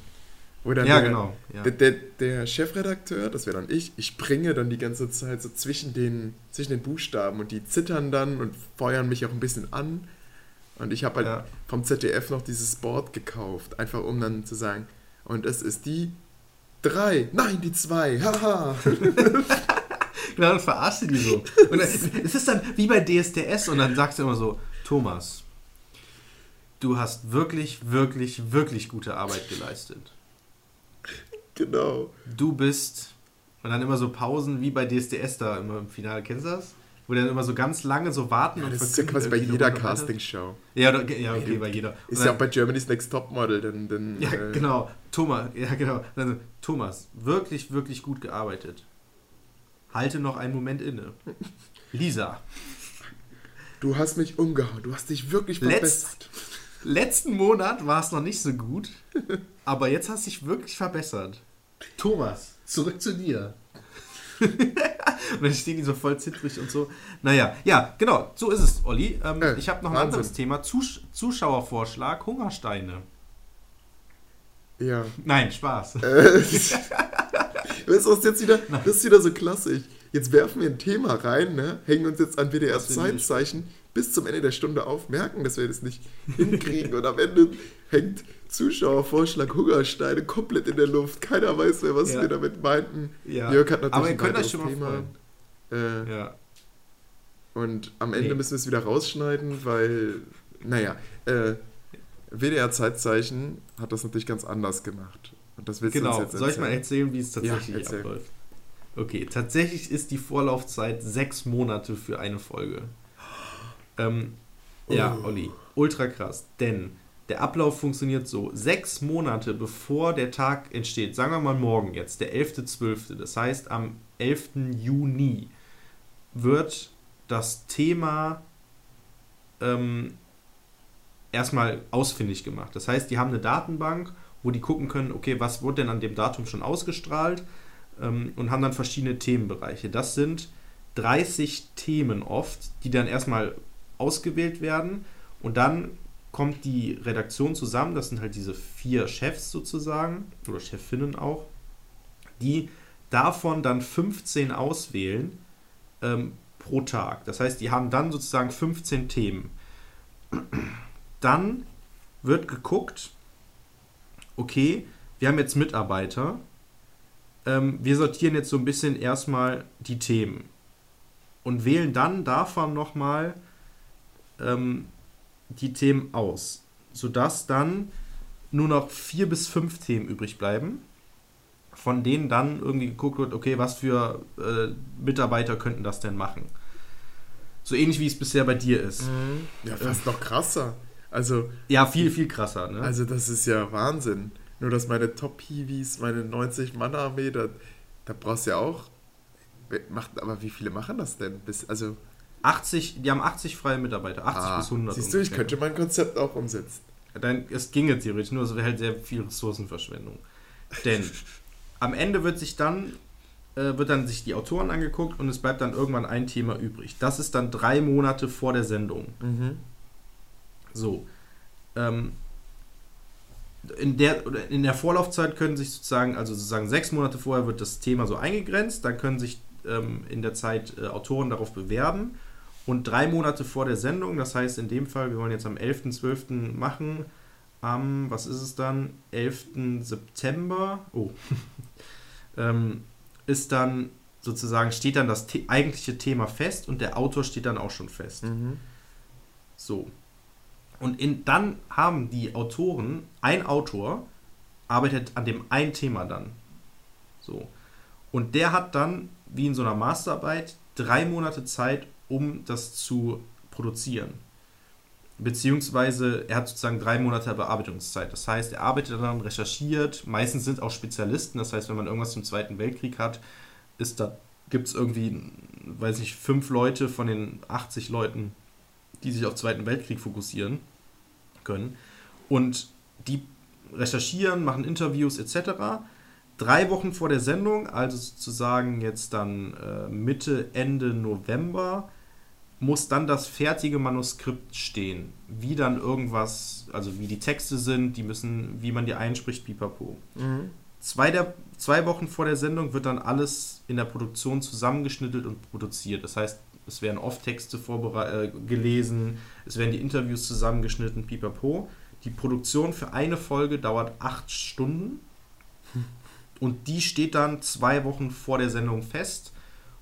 Wo dann Ja, der, genau. Ja. Der, der, der Chefredakteur, das wäre dann ich, ich springe dann die ganze Zeit so zwischen den, zwischen den Buchstaben und die zittern dann und feuern mich auch ein bisschen an. Und ich habe halt Ja. vom ZDF noch dieses Board gekauft, einfach um dann zu sagen, und es ist die 3, nein, die 2, haha. Genau, dann verarschst du die so. Und dann, es ist dann wie bei DSDS und dann sagst du immer so, Thomas, du hast wirklich, wirklich, wirklich gute Arbeit geleistet. genau. Du bist, und dann immer so Pausen wie bei DSDS da immer im Finale, kennst du das? Wo dann immer so ganz lange so warten Ja, und das ist ja quasi bei jeder. Castingshow. Ja, oder, ja, okay, bei jeder. Und Ist dann, ja auch bei Germany's Next Topmodel, denn, denn Ja, äh, genau. Thomas, ja, genau. Also, Thomas, wirklich, wirklich gut gearbeitet. Halte noch einen Moment inne. Lisa, du hast mich umgehauen, du hast dich wirklich Letzt- verbessert. letzten Monat war es noch nicht so gut, aber jetzt hast du dich wirklich verbessert. Thomas, zurück zu dir. und dann stehen die so voll zittrig und so. Naja, ja, genau, so ist es, Olli. Ähm, Äh, ich habe noch ein Wahnsinn. anderes Thema. Zus Zuschauervorschlag, Hungersteine. Ja. Nein, Spaß. Äh, du, was jetzt wieder, das ist wieder so klassisch. Jetzt werfen wir ein Thema rein, ne? hängen uns jetzt an WDRs Was wir nicht- Zeitzeichen bis zum Ende der Stunde auf, merken, dass wir das nicht hinkriegen und am Ende hängt Zuschauervorschlag Hungersteine komplett in der Luft. Keiner weiß mehr, was Ja. wir damit meinten. Ja. Jörg hat natürlich Aber ihr ein könnt euch schon mal Thema. Äh, Ja. Und am Ende Nee. müssen wir es wieder rausschneiden, weil, naja, äh, WDR Zeitzeichen hat das natürlich ganz anders gemacht. Und das willst du Genau, uns jetzt soll ich mal erzählen? erzählen, wie es tatsächlich Ja, abläuft? Okay, tatsächlich ist die Vorlaufzeit sechs Monate für eine Folge. Ähm, Ja, Oh. Olli, ultra krass. Denn der Ablauf funktioniert so: sechs Monate bevor der Tag entsteht, sagen wir mal morgen jetzt, der 11.12., das heißt am 11. Juni, wird das Thema ähm, erstmal ausfindig gemacht. Das heißt, die haben eine Datenbank, wo die gucken können, okay, was wurde denn an dem Datum schon ausgestrahlt ähm, und haben dann verschiedene Themenbereiche. Das sind 30 Themen oft, die dann erstmal ausgewählt werden und dann kommt die Redaktion zusammen, das sind halt diese vier Chefs sozusagen oder Chefinnen auch, die davon dann 15 auswählen ähm, pro Tag. Das heißt, die haben dann sozusagen 15 Themen. Dann wird geguckt, okay, wir haben jetzt Mitarbeiter, ähm, wir sortieren jetzt so ein bisschen erstmal die Themen und wählen dann davon nochmal ähm, die Themen aus, sodass dann nur noch vier bis fünf Themen übrig bleiben, von denen dann irgendwie geguckt wird, okay, was für äh, Mitarbeiter könnten das denn machen. So ähnlich wie es bisher bei dir ist. Mhm. Ja, fast noch krasser. Also, Ja, viel, viel krasser, ne? also das ist ja Wahnsinn. Nur, dass meine Top-Hiwis, meine 90-Mann-Armee, da, da brauchst du ja auch. Macht, aber wie viele machen das denn? Bis, also, 80, die haben 80 freie Mitarbeiter, 80 ah, bis 100. Siehst du, ich könnte mein Konzept auch umsetzen. Dann, es ginge theoretisch, nur es wäre halt sehr viel Ressourcenverschwendung. Denn am Ende wird sich dann äh, wird dann sich die Autoren angeguckt und es bleibt dann irgendwann ein Thema übrig. Das ist dann drei Monate vor der Sendung. Mhm. So. Ähm, in der, in der Vorlaufzeit können sich sozusagen, also sozusagen sechs Monate vorher wird das Thema so eingegrenzt, dann können sich ähm, in der Zeit äh, Autoren darauf bewerben und drei Monate vor der Sendung, das heißt in dem Fall, wir wollen jetzt am 11.12. machen, am, was ist es dann, 11. September, oh, ähm, ist dann sozusagen, steht dann das The eigentliche Thema fest und der Autor steht dann auch schon fest. Mhm. So. Und in, dann haben die Autoren, ein Autor arbeitet an dem ein Thema dann. So. Und der hat dann, wie in so einer Masterarbeit, drei Monate Zeit, um das zu produzieren. Beziehungsweise er hat sozusagen drei Monate Bearbeitungszeit. Das heißt, er arbeitet dann, recherchiert. Meistens sind auch Spezialisten. Das heißt, wenn man irgendwas zum Zweiten Weltkrieg hat, gibt es irgendwie, weiß ich, fünf Leute von den 80 Leuten, die sich auf Zweiten Weltkrieg fokussieren können. Und die recherchieren, machen Interviews etc. Drei Wochen vor der Sendung, also sozusagen jetzt dann äh, Mitte, Ende November, muss dann das fertige Manuskript stehen. Wie dann irgendwas, also wie die Texte sind, die müssen, wie man die einspricht, pipapo. Mhm. Zwei, der, zwei Wochen vor der Sendung wird dann alles in der Produktion zusammengeschnittelt und produziert. Das heißt, es werden Off-Texte äh, gelesen, es werden die Interviews zusammengeschnitten, pipapo. Die Produktion für eine Folge dauert acht Stunden und die steht dann zwei Wochen vor der Sendung fest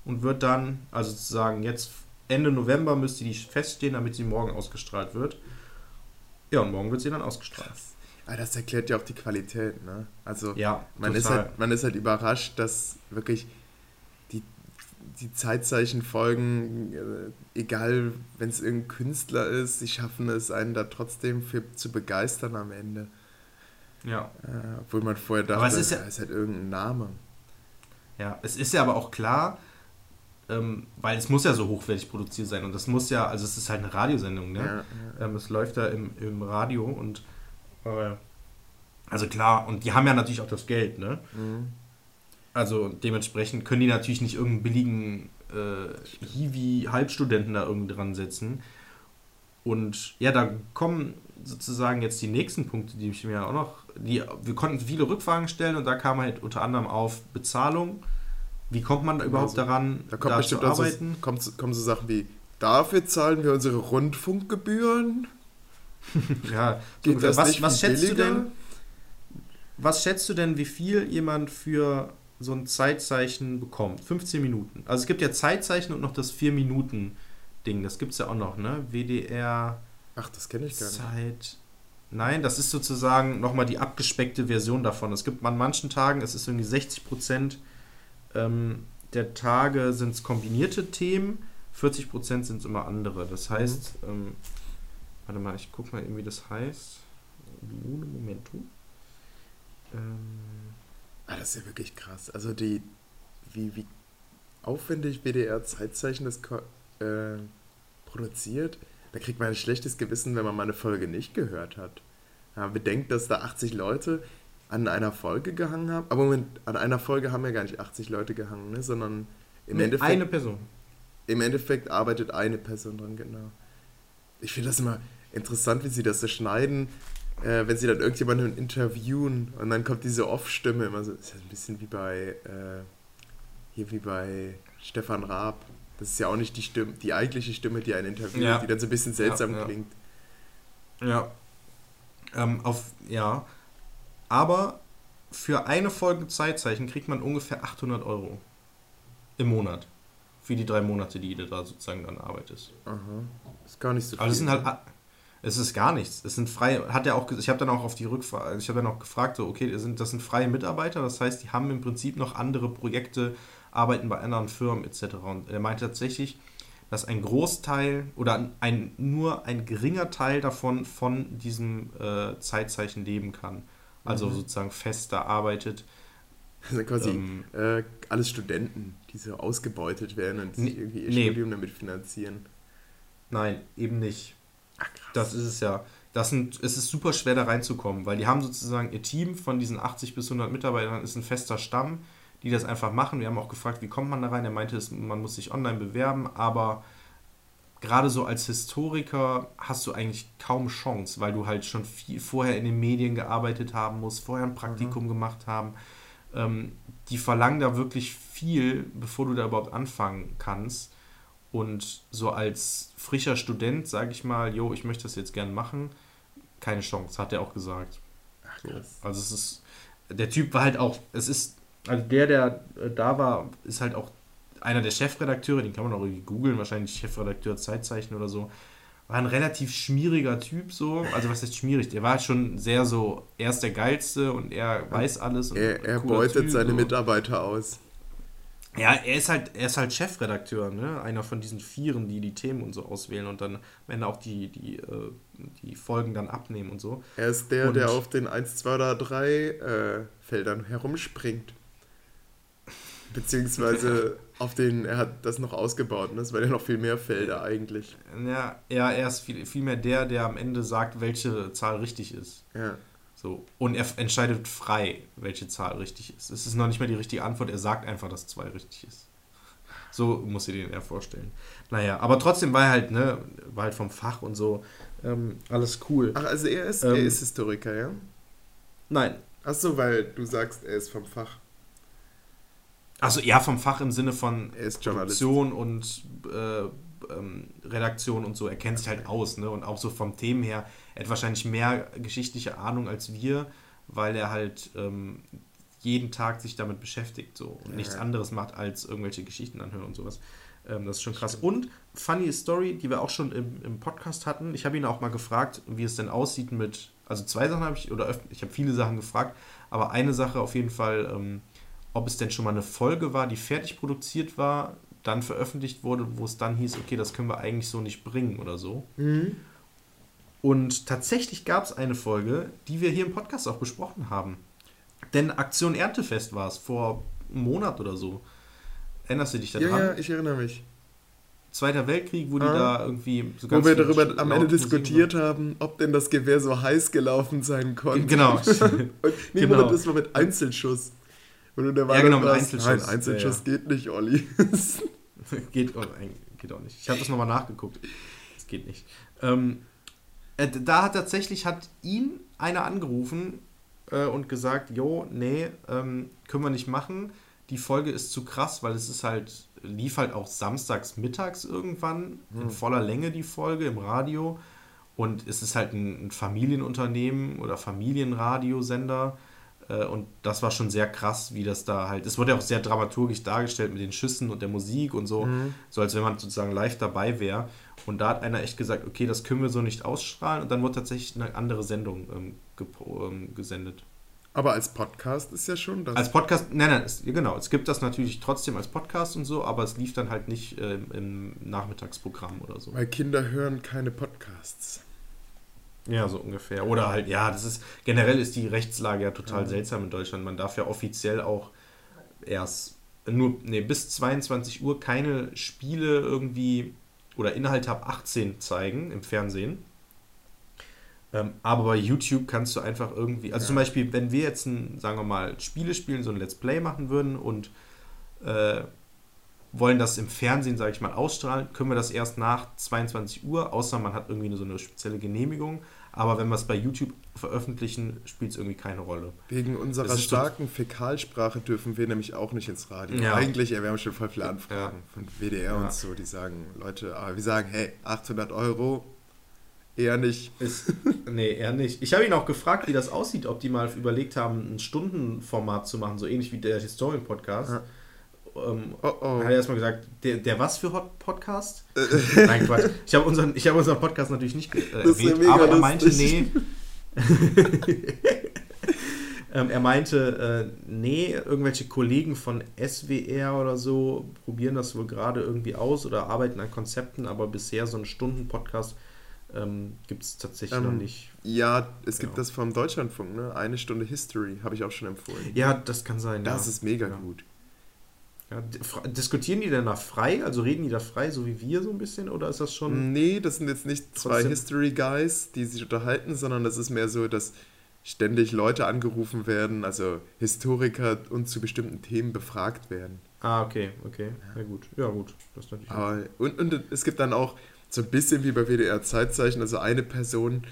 und wird dann, also sozusagen jetzt Ende November müsste die feststehen, damit sie morgen ausgestrahlt wird. Ja, und morgen wird sie dann ausgestrahlt. Ah, das erklärt ja auch die Qualität, ne? Also Ja, man ist, halt, man ist halt überrascht, dass wirklich die Zeitzeichen-Folgen, äh, egal wenn es irgendein Künstler ist, sie schaffen es, einen da trotzdem für zu begeistern am Ende. Ja. Äh, obwohl man vorher dachte, es ist ja- da ist halt irgendein Name. Ja, es ist ja aber auch klar, ähm, weil es muss ja so hochwertig produziert sein und das muss ja, also es ist halt eine Radiosendung, ne? Ja, ja. Ähm, es läuft da im, im Radio und äh, also klar, und die haben ja natürlich auch das Geld, ne? Mhm. Also dementsprechend können die natürlich nicht irgendeinen billigen äh, Hiwi-Halbstudenten da irgendwie dran setzen. Und ja, da kommen sozusagen jetzt die nächsten Punkte, die ich mir auch noch. Die, wir konnten viele Rückfragen stellen und da kam halt unter anderem auf Bezahlung. Wie kommt man da überhaupt Also, daran, Da kommt da bestimmt zu auch so, arbeiten? kommt, kommen so Sachen wie, dafür zahlen wir unsere Rundfunkgebühren. Ja, Geht so, das was, nicht was schätzt du billiger? denn? Was schätzt du denn, wie viel jemand für so ein Zeitzeichen bekommt? 15 Minuten. Also es gibt ja Zeitzeichen und noch das 4-Minuten-Ding. Das gibt es ja auch noch, ne? WDR Ach, das kenne ich gar nicht. Zeit. Nein, das ist sozusagen nochmal die abgespeckte Version davon. Es gibt an manchen Tagen, es ist irgendwie 60 Prozent ähm, der Tage sind es kombinierte Themen, 40 Prozent sind es immer andere. Das heißt, ähm, warte mal, ich guck mal eben, wie das heißt. Minune Momento. Ähm, Ah, das ist ja wirklich krass. Also die, wie, wie aufwendig WDR Zeitzeichen das äh, produziert, da kriegt man ein schlechtes Gewissen, wenn man mal eine Folge nicht gehört hat. Ja, bedenkt, dass da 80 Leute an einer Folge gehangen haben. Aber Moment, an einer Folge haben ja gar nicht 80 Leute gehangen, ne? sondern im, nee, Endeffekt, eine Person. im Endeffekt arbeitet eine Person dran, genau. Ich finde das immer interessant, wie sie das so schneiden, äh, wenn sie dann irgendjemanden interviewen und dann kommt diese Off-Stimme immer so. Ist ja ein bisschen wie bei, äh, hier wie bei Stefan Raab. Das ist ja auch nicht die Stimme, die eigentliche Stimme, die einen interviewt, Ja. die dann so ein bisschen seltsam Ja, ja. klingt. Ja. Ähm, auf, ja. Aber für eine Folge Zeitzeichen kriegt man ungefähr 800 Euro im Monat. Für die drei Monate, die du da sozusagen dann arbeitest. Aha. Ist gar nicht so viel. Aber das sind halt. Es ist gar nichts. Es sind freie. Hat er auch. Ich habe dann auch auf die Rückfrage. Ich habe dann auch gefragt, so, okay, das sind, das sind freie Mitarbeiter. Das heißt, die haben im Prinzip noch andere Projekte, arbeiten bei anderen Firmen etc. Und er meinte tatsächlich, dass ein Großteil oder ein, nur ein geringer Teil davon von diesem äh, Zeitzeichen leben kann. Also Mhm. sozusagen fester arbeitet. Das sind quasi Ähm, äh, alles Studenten, die so ausgebeutet werden und sich Nee, irgendwie ihr nee. Studium damit finanzieren. Nein, eben nicht. Ach. Das ist es ja. Das sind, es ist super schwer da reinzukommen, weil die haben sozusagen ihr Team von diesen 80 bis 100 Mitarbeitern ist ein fester Stamm. die das einfach machen. Wir haben auch gefragt, wie kommt man da rein. Er meinte, man muss sich online bewerben, aber gerade so als Historiker hast du eigentlich kaum Chance, weil du halt schon viel vorher in den Medien gearbeitet haben musst, vorher ein Praktikum mhm. gemacht haben. Ähm, die verlangen da wirklich viel, bevor du da überhaupt anfangen kannst. Und so als frischer Student sage ich mal, jo, ich möchte das jetzt gern machen, keine Chance, hat er auch gesagt. Ach, so. Also es ist, der Typ war halt auch, es ist, also der, der äh, da war, ist halt auch einer der Chefredakteure, den kann man auch irgendwie googeln, wahrscheinlich Chefredakteur Zeitzeichen oder so. War ein relativ schmieriger Typ so, also was ist schmierig? Der war halt schon sehr so, er ist der Geilste und er weiß alles. er, er beutet typ, seine so. Mitarbeiter aus. Ja, er ist halt, er ist halt Chefredakteur, ne? Einer von diesen Vieren, die die Themen und so auswählen und dann am Ende auch die, die, äh, die Folgen dann abnehmen und so. Er ist der, und der auf den 1, 2 oder 3 äh, Feldern herumspringt. Beziehungsweise auf den, er hat das noch ausgebaut, ne? das waren ja noch viel mehr Felder eigentlich. Ja, ja er ist viel, viel mehr der, der am Ende sagt, welche Zahl richtig ist. Ja. So. Und er entscheidet frei, welche Zahl richtig ist. Es ist noch nicht mehr die richtige Antwort, er sagt einfach, dass zwei richtig ist. So muss ich den eher vorstellen. Naja, aber trotzdem war er halt, ne, war halt vom Fach und so. Ähm, alles cool. Ach, also er ist, ähm, er ist Historiker, ja? Nein. Ach so, weil du sagst, er ist vom Fach. Also ja, vom Fach im Sinne von Produktion und äh, ähm, Redaktion und so. Er kennt sich halt aus, ne? Und auch so vom Themen her. Er hat wahrscheinlich mehr geschichtliche Ahnung als wir, weil er halt ähm, jeden Tag sich damit beschäftigt so und ja. nichts anderes macht als irgendwelche Geschichten anhören und sowas. Ähm, das ist schon krass. Und funny Story, die wir auch schon im, im Podcast hatten. Ich habe ihn auch mal gefragt, wie es denn aussieht mit. Also zwei Sachen habe ich, oder ich habe viele Sachen gefragt, aber eine Sache auf jeden Fall, ähm, ob es denn schon mal eine Folge war, die fertig produziert war, dann veröffentlicht wurde, wo es dann hieß, okay, das können wir eigentlich so nicht bringen oder so. Mhm. Und tatsächlich gab es eine Folge, die wir hier im Podcast auch besprochen haben. Denn Aktion Erntefest war es vor einem Monat oder so. Erinnerst du dich daran? Ja, ja, ich erinnere mich. Zweiter Weltkrieg, wo ah. die da irgendwie so Wo wir darüber am Ende diskutiert haben, ob denn das Gewehr so heiß gelaufen sein konnte. Genau. Und nee, genau. das war mit Einzelschuss. Und der war ja, genau, mit Einzelschuss. Nein, Einzelschuss ja, ja. geht nicht, Olli. geht, oh, geht auch nicht. Ich habe das nochmal nachgeguckt. Das geht nicht. Ähm, äh, da hat tatsächlich hat ihn einer angerufen äh, und gesagt, jo, nee, ähm, können wir nicht machen. Die Folge ist zu krass, weil es ist halt, lief halt auch samstags mittags irgendwann hm. in voller Länge die Folge im Radio. Und es ist halt ein, ein Familienunternehmen oder Familienradiosender. Äh, und das war schon sehr krass, wie das da halt. Es wurde ja auch sehr dramaturgisch dargestellt mit den Schüssen und der Musik und so, mhm. so als wenn man sozusagen live dabei wäre. Und da hat einer echt gesagt, okay, das können wir so nicht ausstrahlen. Und dann wurde tatsächlich eine andere Sendung ähm, ähm, gesendet. Aber als Podcast ist ja schon das. Als Podcast, nein, nein, es, genau. Es gibt das natürlich trotzdem als Podcast und so, aber es lief dann halt nicht äh, im Nachmittagsprogramm oder so. Weil Kinder hören keine Podcasts. Ja, so ungefähr. Oder halt, ja, das ist, generell ist die Rechtslage ja total ja. seltsam in Deutschland. Man darf ja offiziell auch erst nur, nee, bis 22 Uhr keine Spiele irgendwie oder Inhalte ab 18 zeigen im Fernsehen. Ähm, aber bei YouTube kannst du einfach irgendwie, also ja. zum Beispiel, wenn wir jetzt, ein, sagen wir mal, Spiele spielen, so ein Let's Play machen würden und äh, wollen das im Fernsehen, sage ich mal, ausstrahlen, können wir das erst nach 22 Uhr, außer man hat irgendwie so eine spezielle Genehmigung. Aber wenn wir es bei YouTube veröffentlichen, spielt es irgendwie keine Rolle. Wegen unserer starken Fäkalsprache dürfen wir nämlich auch nicht ins Radio. Ja. Eigentlich, ja, wir haben schon voll viele Anfragen ja. von WDR ja. und so, die sagen, Leute, aber wir sagen, hey, 800 Euro, eher nicht. Ist, nee, eher nicht. Ich habe ihn auch gefragt, wie das aussieht, ob die mal überlegt haben, ein Stundenformat zu machen, so ähnlich wie der Historien-Podcast. Ja ähm, oh oh. hat er erstmal gesagt, der, der was für Hot Podcast? Nein, Quatsch. Ich habe unseren, hab unseren Podcast natürlich nicht äh, erwähnt, aber er meinte, nee. ähm, er meinte, äh, nee, irgendwelche Kollegen von SWR oder so probieren das wohl gerade irgendwie aus oder arbeiten an Konzepten, aber bisher so einen Stunden-Podcast ähm, gibt es tatsächlich ähm, noch nicht. Ja, es gibt genau. das vom Deutschlandfunk, ne? Eine Stunde History, habe ich auch schon empfohlen. Ja, das kann sein. Das ja. ist mega ja. gut. Ja, diskutieren die denn da frei? Also reden die da frei, so wie wir so ein bisschen? Oder ist das schon. Nee, das sind jetzt nicht zwei History Guys, die sich unterhalten, sondern das ist mehr so, dass ständig Leute angerufen werden, also Historiker und zu bestimmten Themen befragt werden. Ah, okay, okay. Ja, gut. Ja, gut. Das ist natürlich Aber, und, und es gibt dann auch so ein bisschen wie bei WDR Zeitzeichen, also eine Person,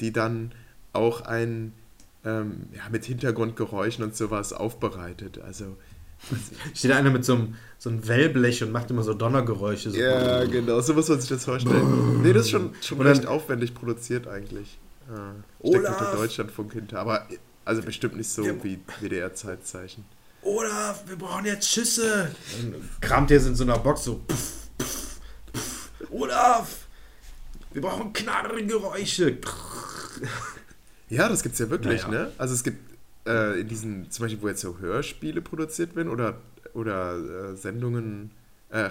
die dann auch ein ähm, ja, mit Hintergrundgeräuschen und sowas aufbereitet. Also Steht einer mit so einem, so einem Wellblech und macht immer so Donnergeräusche. So ja, genau, so muss man sich das vorstellen. nee, das ist schon, schon recht aufwendig produziert eigentlich. Ja, steckt mit der Deutschlandfunk hinter, aber also bestimmt nicht so ja. wie WDR-Zeitzeichen. Olaf, wir brauchen jetzt Schüsse. Dann kramt er in so einer Box so. Puff, puff, puff. Olaf, wir brauchen Knarrengeräusche. Ja, das gibt's ja wirklich, naja. ne? Also es gibt äh, in diesen, zum Beispiel, wo jetzt so Hörspiele produziert werden oder, oder äh, Sendungen, äh,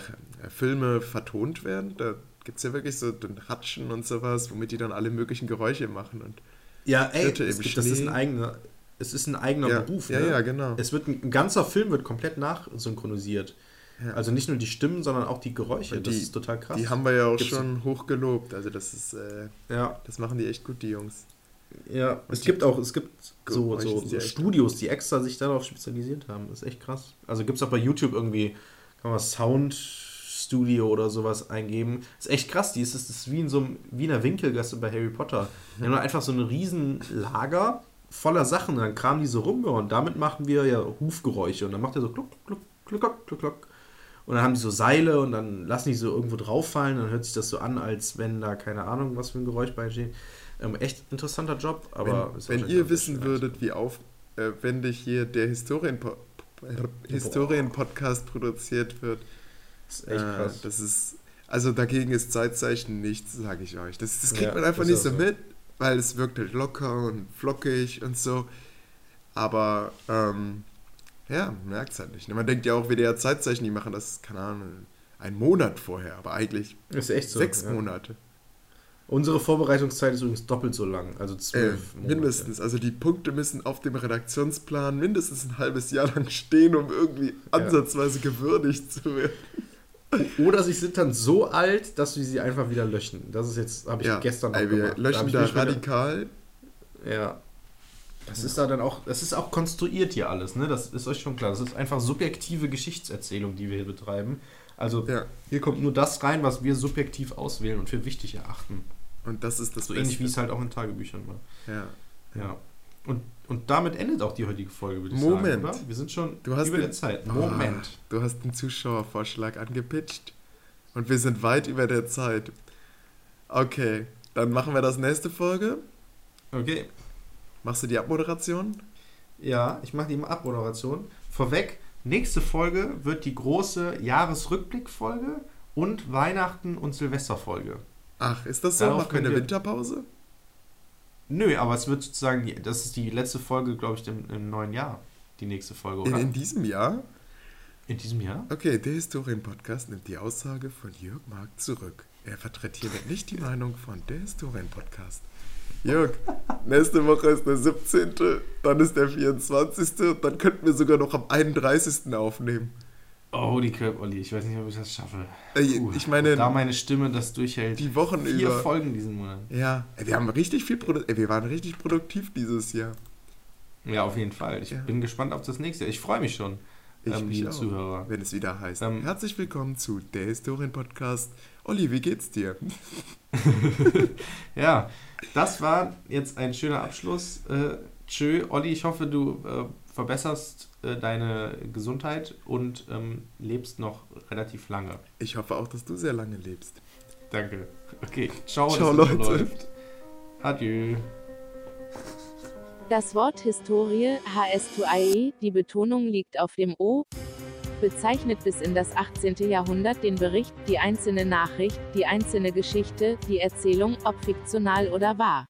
Filme vertont werden, da gibt es ja wirklich so den Hatschen und sowas, womit die dann alle möglichen Geräusche machen. Und ja, ey, es gibt, das ist ein eigener, es ist ein eigener ja, Beruf. Ja, ne? ja, genau. Es wird ein, ganzer Film wird komplett nachsynchronisiert. Ja. Also nicht nur die Stimmen, sondern auch die Geräusche. Die, das ist total krass. Die haben wir ja auch Gibt's schon hoch gelobt. Also das ist, äh, ja. das machen die echt gut, die Jungs. Ja, es gibt auch, es gibt so, so, so Studios, die extra sich darauf spezialisiert haben. Das ist echt krass. Also gibt es auch bei YouTube irgendwie, kann man Sound Studio oder sowas eingeben. Das ist echt krass. Die ist, das ist wie in so einem Wiener Winkelgasse bei Harry Potter. Die haben einfach so ein riesen Lager voller Sachen. Dann kramen die so rum und damit machen wir ja Hufgeräusche. Und dann macht er so kluck, kluck, kluck, kluck, kluck, kluck. Und dann haben die so Seile und dann lassen die so irgendwo drauf fallen. Dann hört sich das so an, als wenn da keine Ahnung, was für ein Geräusch beisteht. Ähm, echt interessanter Job, aber. Wenn, wenn ihr wissen würdet, wie aufwendig hier der Historien-Podcast Historien produziert wird, das ist echt äh, krass. das ist. Also dagegen ist Zeitzeichen nichts, sage ich euch. Das, das kriegt ja, man einfach nicht so, so mit, weil es wirkt halt locker und flockig und so. Aber ähm, ja, man merkt es halt nicht. Man denkt ja auch, WDR Zeitzeichen, die machen das, keine Ahnung, einen Monat vorher, aber eigentlich echt so, sechs ja. Monate. Unsere Vorbereitungszeit ist übrigens doppelt so lang, also zwölf äh, Mindestens. Also die Punkte müssen auf dem Redaktionsplan mindestens ein halbes Jahr lang stehen, um irgendwie ansatzweise ja. gewürdigt zu werden. Oder sie sind dann so alt, dass wir sie einfach wieder löschen. Das ist jetzt, habe ich ja, gestern noch ey, wir gemacht. löschen da, da radikal. ja. Das ist da dann auch, das ist auch konstruiert hier alles, ne? Das ist euch schon klar. Das ist einfach subjektive Geschichtserzählung, die wir hier betreiben. Also ja. hier kommt nur das rein, was wir subjektiv auswählen und für wichtig erachten. Und das ist das So ähnlich wie es halt auch in Tagebüchern war. Ja. Ja. Und, und damit endet auch die heutige Folge, würde ich Moment. sagen. Oder? Wir sind schon du hast über den, der Zeit. Moment. Oh, du hast einen Zuschauervorschlag angepitcht. Und wir sind weit über der Zeit. Okay, dann machen wir das nächste Folge. Okay. Machst du die Abmoderation? Ja, ich mache die Abmoderation. Vorweg, nächste Folge wird die große Jahresrückblickfolge und Weihnachten- und Silvesterfolge. Ach, ist das so? Darauf Machen wir eine Winterpause? Nö, aber es wird sozusagen, das ist die letzte Folge, glaube ich, im, im, neuen Jahr. Die nächste Folge, oder? In, in diesem Jahr? In diesem Jahr? Okay, der Historien-Podcast nimmt die Aussage von Jörg Mark zurück. Er vertritt hiermit nicht die Meinung von der Historien-Podcast. Jörg, nächste Woche ist der 17., dann ist der 24., dann könnten wir sogar noch am 31. aufnehmen. Oh, die Crap, Olli, ich weiß nicht, ob ich das schaffe. Puh, ich meine, da meine Stimme das durchhält. Die Wochen Vier über. Folgen diesen Monat. Ja, wir haben richtig viel Produ wir waren richtig produktiv dieses Jahr. Ja, auf jeden Fall. Ich ja. bin gespannt auf das nächste. Ich freue mich schon, ich ähm, liebe Zuhörer. Wenn es wieder heißt. Ähm, Herzlich willkommen zu der Historien-Podcast. Olli, wie geht's dir? ja, das war jetzt ein schöner Abschluss. Äh, tschö, Olli, ich hoffe, du äh, verbesserst äh, deine Gesundheit und ähm, lebst noch relativ lange. Ich hoffe auch, dass du sehr lange lebst. Danke. Okay, ciao, ciao Leute. Läuft. Adieu. Das Wort Historie, HS2IE, die Betonung liegt auf dem O, bezeichnet bis in das 18. Jahrhundert den Bericht, die einzelne Nachricht, die einzelne Geschichte, die Erzählung, ob fiktional oder wahr.